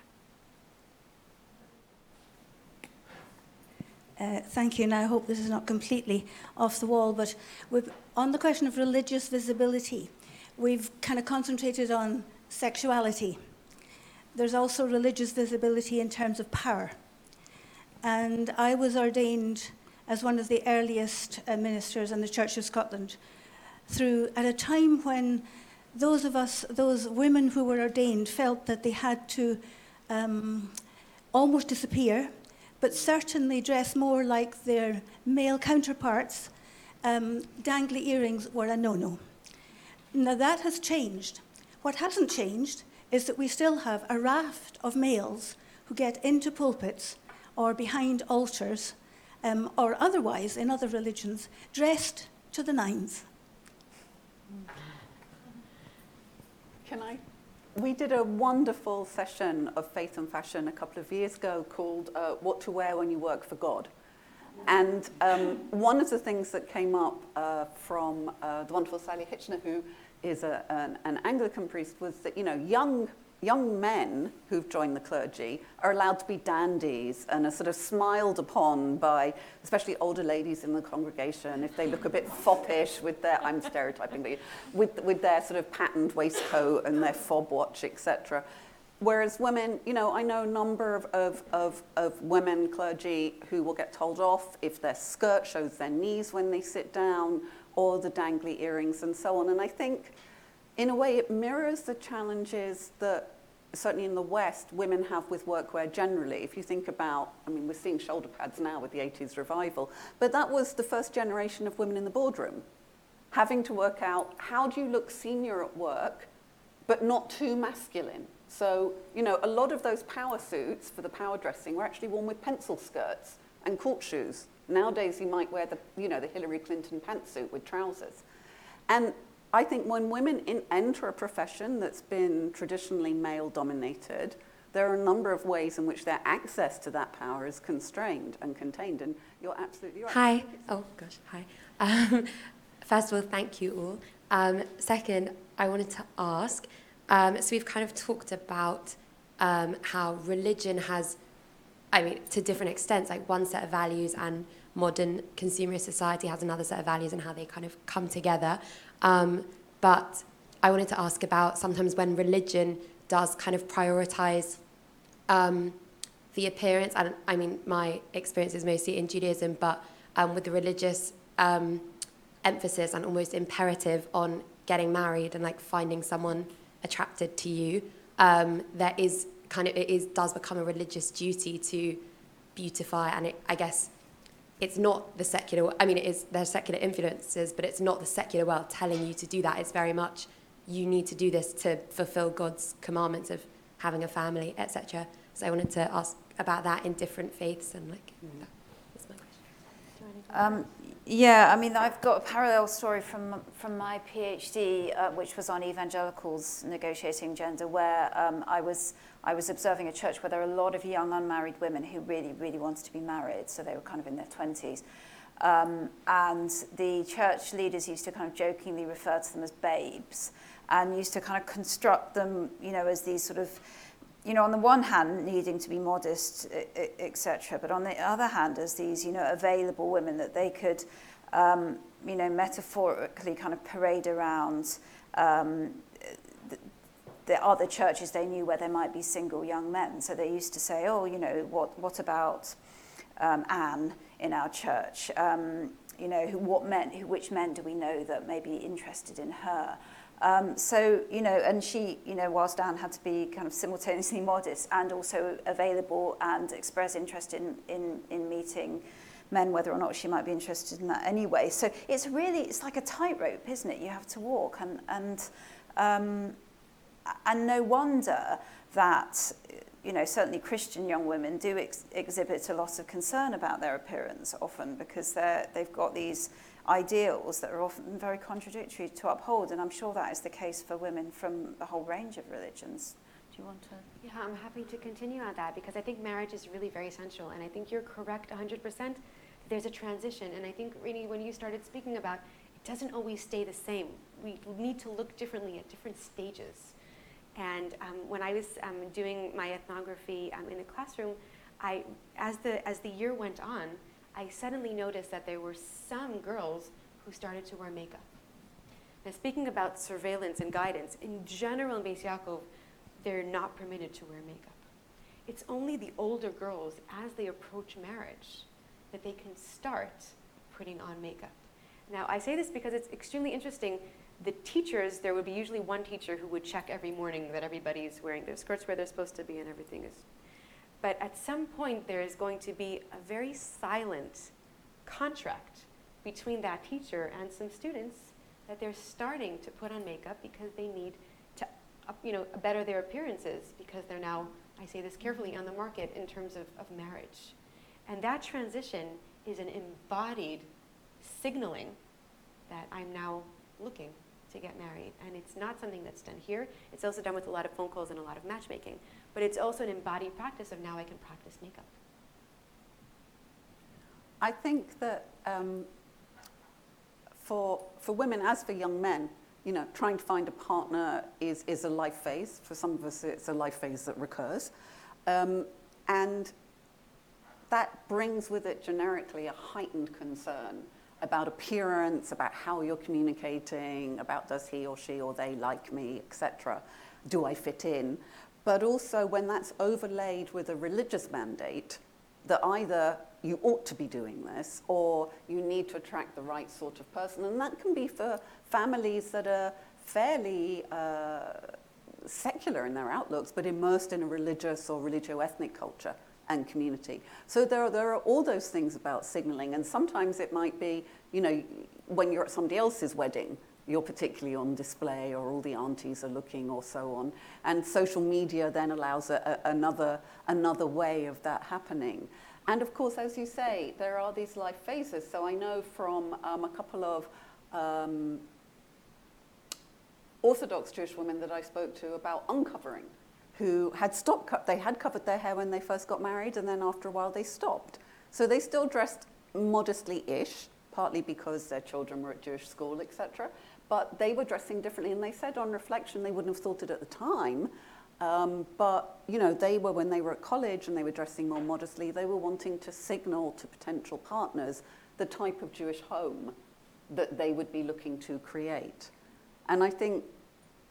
Uh, thank you, and I hope this is not completely off the wall, but on the question of religious visibility, we've kind of concentrated on sexuality. There's also religious visibility in terms of power. And I was ordained as one of the earliest uh, ministers in the Church of Scotland through at a time when those of us, those women who were ordained, felt that they had to um, almost disappear but certainly dress more like their male counterparts, um, dangly earrings were a no no. Now that has changed. What hasn't changed is that we still have a raft of males who get into pulpits or behind altars um, or otherwise in other religions dressed to the nines. Can I we did a wonderful session of faith and fashion a couple of years ago called uh, What to Wear When You Work for God. And um, one of the things that came up uh, from uh, the wonderful Sally Hitchiner, who is a, an, an Anglican priest, was that, you know, young young men who've joined the clergy are allowed to be dandies and are sort of smiled upon by especially older ladies in the congregation. If they look a bit foppish with their I'm stereotyping but with with their sort of patterned waistcoat and their fob watch etc whereas women you know I know a number of, of, of, of women clergy who will get told off if their skirt shows their knees when they sit down or the dangly earrings and so on and I think in a way, it mirrors the challenges that certainly in the West, women have with workwear generally. If you think about, I mean, we're seeing shoulder pads now with the 80s revival, but that was the first generation of women in the boardroom, having to work out how do you look senior at work, but not too masculine. So, you know, a lot of those power suits for the power dressing were actually worn with pencil skirts and court shoes. Nowadays, you might wear the, you know, the Hillary Clinton pantsuit with trousers. And I think when women in, enter a profession that's been traditionally male dominated, there are a number of ways in which their access to that power is constrained and contained. And you're absolutely right. Hi. Oh, gosh. Hi. Um, first of all, thank you all. Um, second, I wanted to ask um, so we've kind of talked about um, how religion has, I mean, to different extents, like one set of values and modern consumerist society has another set of values and how they kind of come together. Um, but I wanted to ask about sometimes when religion does kind of prioritize um, the appearance, and I mean, my experience is mostly in Judaism, but um, with the religious um, emphasis and almost imperative on getting married and like finding someone attracted to you, um, there is kind of, it is, does become a religious duty to beautify, and it, I guess it's not the secular i mean it is there's secular influences but it's not the secular world telling you to do that. It's very much you need to do this to fulfill god's commandments of having a family etc so i wanted to ask about that in different faiths and like mm. that was my question. Um, yeah, I mean, I've got a parallel story from from my PhD, uh, which was on evangelicals negotiating gender, where um, I was I was observing a church where there are a lot of young unmarried women who really really wanted to be married, so they were kind of in their twenties, um, and the church leaders used to kind of jokingly refer to them as babes, and used to kind of construct them, you know, as these sort of you know, on the one hand, needing to be modest, e, e, etc. But on the other hand, as these, you know, available women that they could, um, you know, metaphorically kind of parade around um, the, the other churches they knew where there might be single young men. So they used to say, oh, you know, what, what about um, Anne in our church? Um, you know, who, what men, who, which men do we know that may be interested in her? Um, so, you know, and she, you know, whilst Anne had to be kind of simultaneously modest and also available and express interest in, in, in meeting men, whether or not she might be interested in that anyway. So it's really, it's like a tightrope, isn't it? You have to walk and, and, um, and no wonder that, you know, certainly Christian young women do ex exhibit a lot of concern about their appearance often because they're, they've got these ideals that are often very contradictory to uphold. And I'm sure that is the case for women from a whole range of religions. Do you want to? Yeah, I'm happy to continue on that because I think marriage is really very essential. And I think you're correct 100%. There's a transition. And I think, Reina, when you started speaking about it doesn't always stay the same, we need to look differently at different stages. And um, when I was um, doing my ethnography um, in the classroom, I, as, the, as the year went on, I suddenly noticed that there were some girls who started to wear makeup. Now, speaking about surveillance and guidance, in general in Beis Yaakov, they're not permitted to wear makeup. It's only the older girls, as they approach marriage, that they can start putting on makeup. Now, I say this because it's extremely interesting. The teachers, there would be usually one teacher who would check every morning that everybody's wearing their skirts where they're supposed to be and everything is but at some point, there is going to be a very silent contract between that teacher and some students that they're starting to put on makeup because they need to, you know, better their appearances because they're now, I say this carefully, mm-hmm. on the market in terms of, of marriage. And that transition is an embodied signaling that I'm now looking to get married. And it's not something that's done here. It's also done with a lot of phone calls and a lot of matchmaking. But it's also an embodied practice of now I can practice makeup. I think that um, for, for women, as for young men, you know, trying to find a partner is, is a life phase. For some of us, it's a life phase that recurs. Um, and that brings with it generically a heightened concern about appearance, about how you're communicating, about does he or she or they like me, etc. Do I fit in? But also when that's overlaid with a religious mandate that either you ought to be doing this or you need to attract the right sort of person. And that can be for families that are fairly uh, secular in their outlooks, but immersed in a religious or religio-ethnic culture and community. So there are, there are all those things about signaling, and sometimes it might be, you know, when you're at somebody else's wedding, you're particularly on display, or all the aunties are looking, or so on. And social media then allows a, a, another, another way of that happening. And of course, as you say, there are these life phases. So I know from um, a couple of um, Orthodox Jewish women that I spoke to about uncovering, who had stopped, they had covered their hair when they first got married, and then after a while they stopped. So they still dressed modestly-ish, partly because their children were at Jewish school, etc. But they were dressing differently, and they said on reflection they wouldn't have thought it at the time, um, but you know, they were when they were at college and they were dressing more modestly. They were wanting to signal to potential partners the type of Jewish home that they would be looking to create. And I think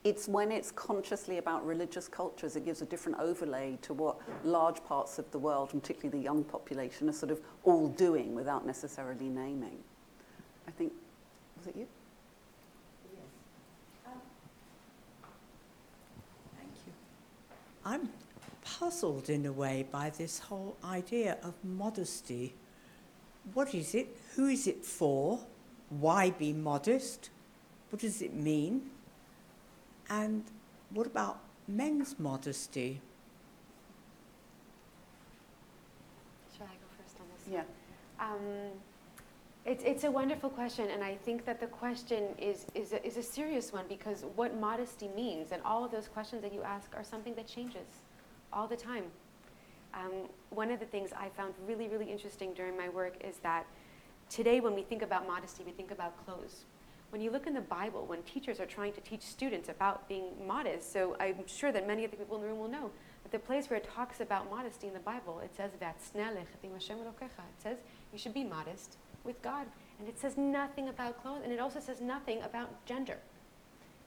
it's when it's consciously about religious cultures, it gives a different overlay to what large parts of the world, and particularly the young population, are sort of all doing without necessarily naming. I think, was it you? Yes. Um, thank you. I'm puzzled in a way by this whole idea of modesty. What is it? Who is it for? Why be modest? What does it mean? And what about men's modesty? Shall I go first on this? Yeah. Um, it's, it's a wonderful question, and I think that the question is, is, a, is a serious one because what modesty means and all of those questions that you ask are something that changes all the time. Um, one of the things I found really, really interesting during my work is that today, when we think about modesty, we think about clothes. When you look in the Bible, when teachers are trying to teach students about being modest, so I'm sure that many of the people in the room will know that the place where it talks about modesty in the Bible, it says, that it says you should be modest with God. And it says nothing about clothes, and it also says nothing about gender.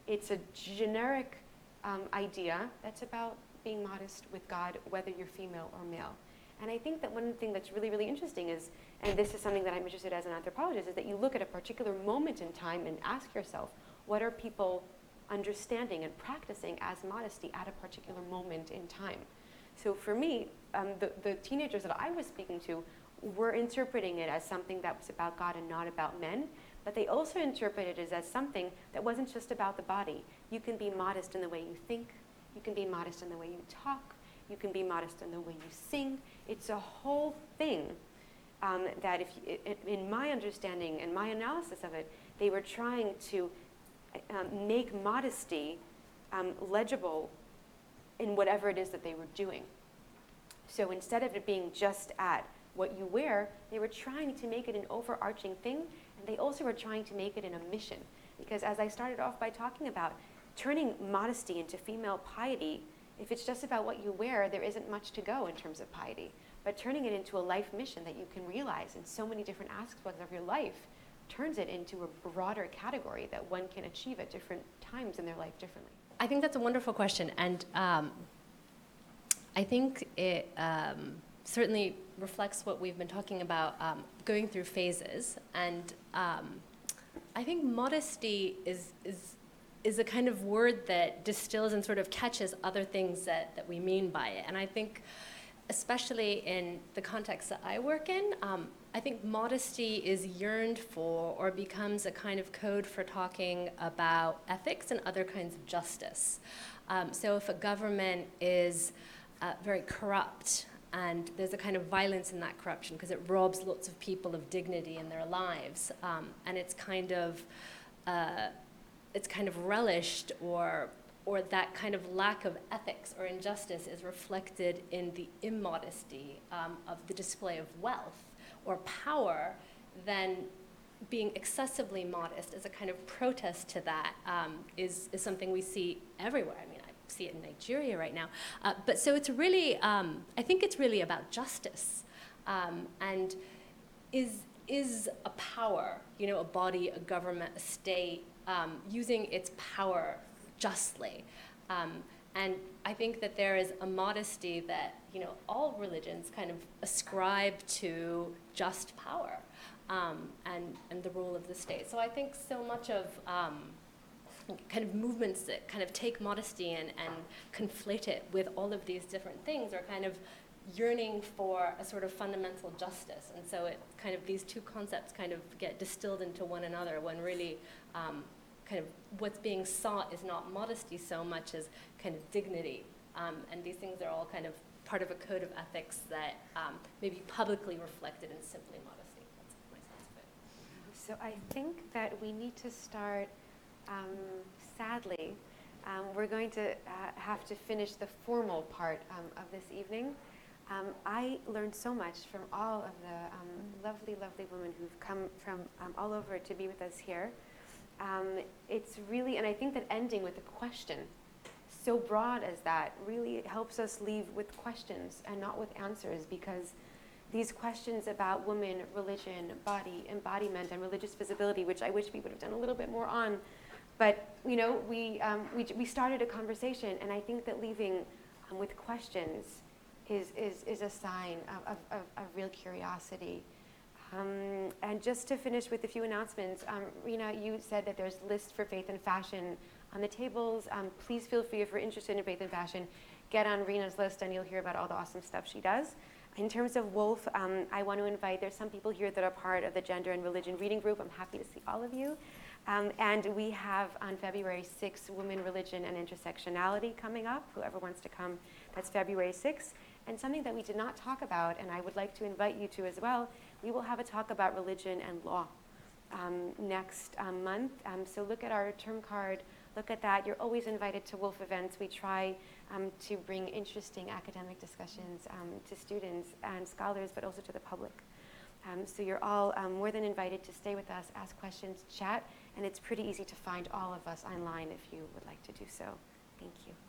It's a generic um, idea that's about being modest with God, whether you're female or male. And I think that one thing that's really, really interesting is, and this is something that I'm interested in as an anthropologist, is that you look at a particular moment in time and ask yourself, what are people understanding and practicing as modesty at a particular moment in time? So for me, um, the, the teenagers that I was speaking to were interpreting it as something that was about God and not about men, but they also interpreted it as something that wasn't just about the body. You can be modest in the way you think, you can be modest in the way you talk, you can be modest in the way you sing. It's a whole thing um, that, if you, in my understanding and my analysis of it, they were trying to um, make modesty um, legible in whatever it is that they were doing. So instead of it being just at what you wear, they were trying to make it an overarching thing, and they also were trying to make it in a mission. Because as I started off by talking about, turning modesty into female piety, if it's just about what you wear, there isn't much to go in terms of piety. But turning it into a life mission that you can realize in so many different aspects of your life turns it into a broader category that one can achieve at different times in their life differently. I think that's a wonderful question, and um, I think it um, certainly reflects what we've been talking about, um, going through phases. And um, I think modesty is, is, is a kind of word that distills and sort of catches other things that, that we mean by it. And I think, especially in the context that I work in, um, I think modesty is yearned for or becomes a kind of code for talking about ethics and other kinds of justice. Um, so if a government is uh, very corrupt and there's a kind of violence in that corruption because it robs lots of people of dignity in their lives, um, and it's kind of uh, it's kind of relished or or that kind of lack of ethics or injustice is reflected in the immodesty um, of the display of wealth or power, then being excessively modest as a kind of protest to that um, is is something we see everywhere. I mean, I see it in Nigeria right now. Uh, but so it's really, um, I think it's really about justice. Um, and is, is a power, you know, a body, a government, a state, um, using its power justly? Um, and I think that there is a modesty that, you know, all religions kind of ascribe to just power um, and, and the role of the state. So I think so much of um, kind of movements that kind of take modesty and, and conflate it with all of these different things are kind of yearning for a sort of fundamental justice. And so it kind of these two concepts kind of get distilled into one another when really um, kind of what's being sought is not modesty so much as kind of dignity. Um, and these things are all kind of part of a code of ethics that um, may be publicly reflected in simply modesty. That's my sense of it. So I think that we need to start, um, sadly, um, we're going to uh, have to finish the formal part um, of this evening. Um, I learned so much from all of the um, lovely, lovely women who've come from um, all over to be with us here. Um, it's really, and I think that ending with a question, so broad as that, really helps us leave with questions and not with answers because these questions about women, religion, body, embodiment, and religious visibility, which I wish we would have done a little bit more on, but you know, we, um, we, we started a conversation, and I think that leaving um, with questions is, is, is a sign of, of, of, of real curiosity. Um, and just to finish with a few announcements, um, Reina, you said that there's lists for faith and fashion on the tables. Um, please feel free if you're interested in faith and fashion, get on Reina's list and you'll hear about all the awesome stuff she does. In terms of Woolf, um, I want to invite, there's some people here that are part of the Gender and Religion Reading Group. I'm happy to see all of you. Um, and we have on February 6th, Women, Religion, and Intersectionality coming up. Whoever wants to come, that's February 6th. And something that we did not talk about, and I would like to invite you to as well, we will have a talk about religion and law um, next um, month. Um, so look at our term card, look at that. You're always invited to Woolf events. We try um, to bring interesting academic discussions um, to students and scholars, but also to the public. So you're all more than invited to stay with us, ask questions, chat, and it's pretty easy to find all of us online if you would like to do so. Thank you.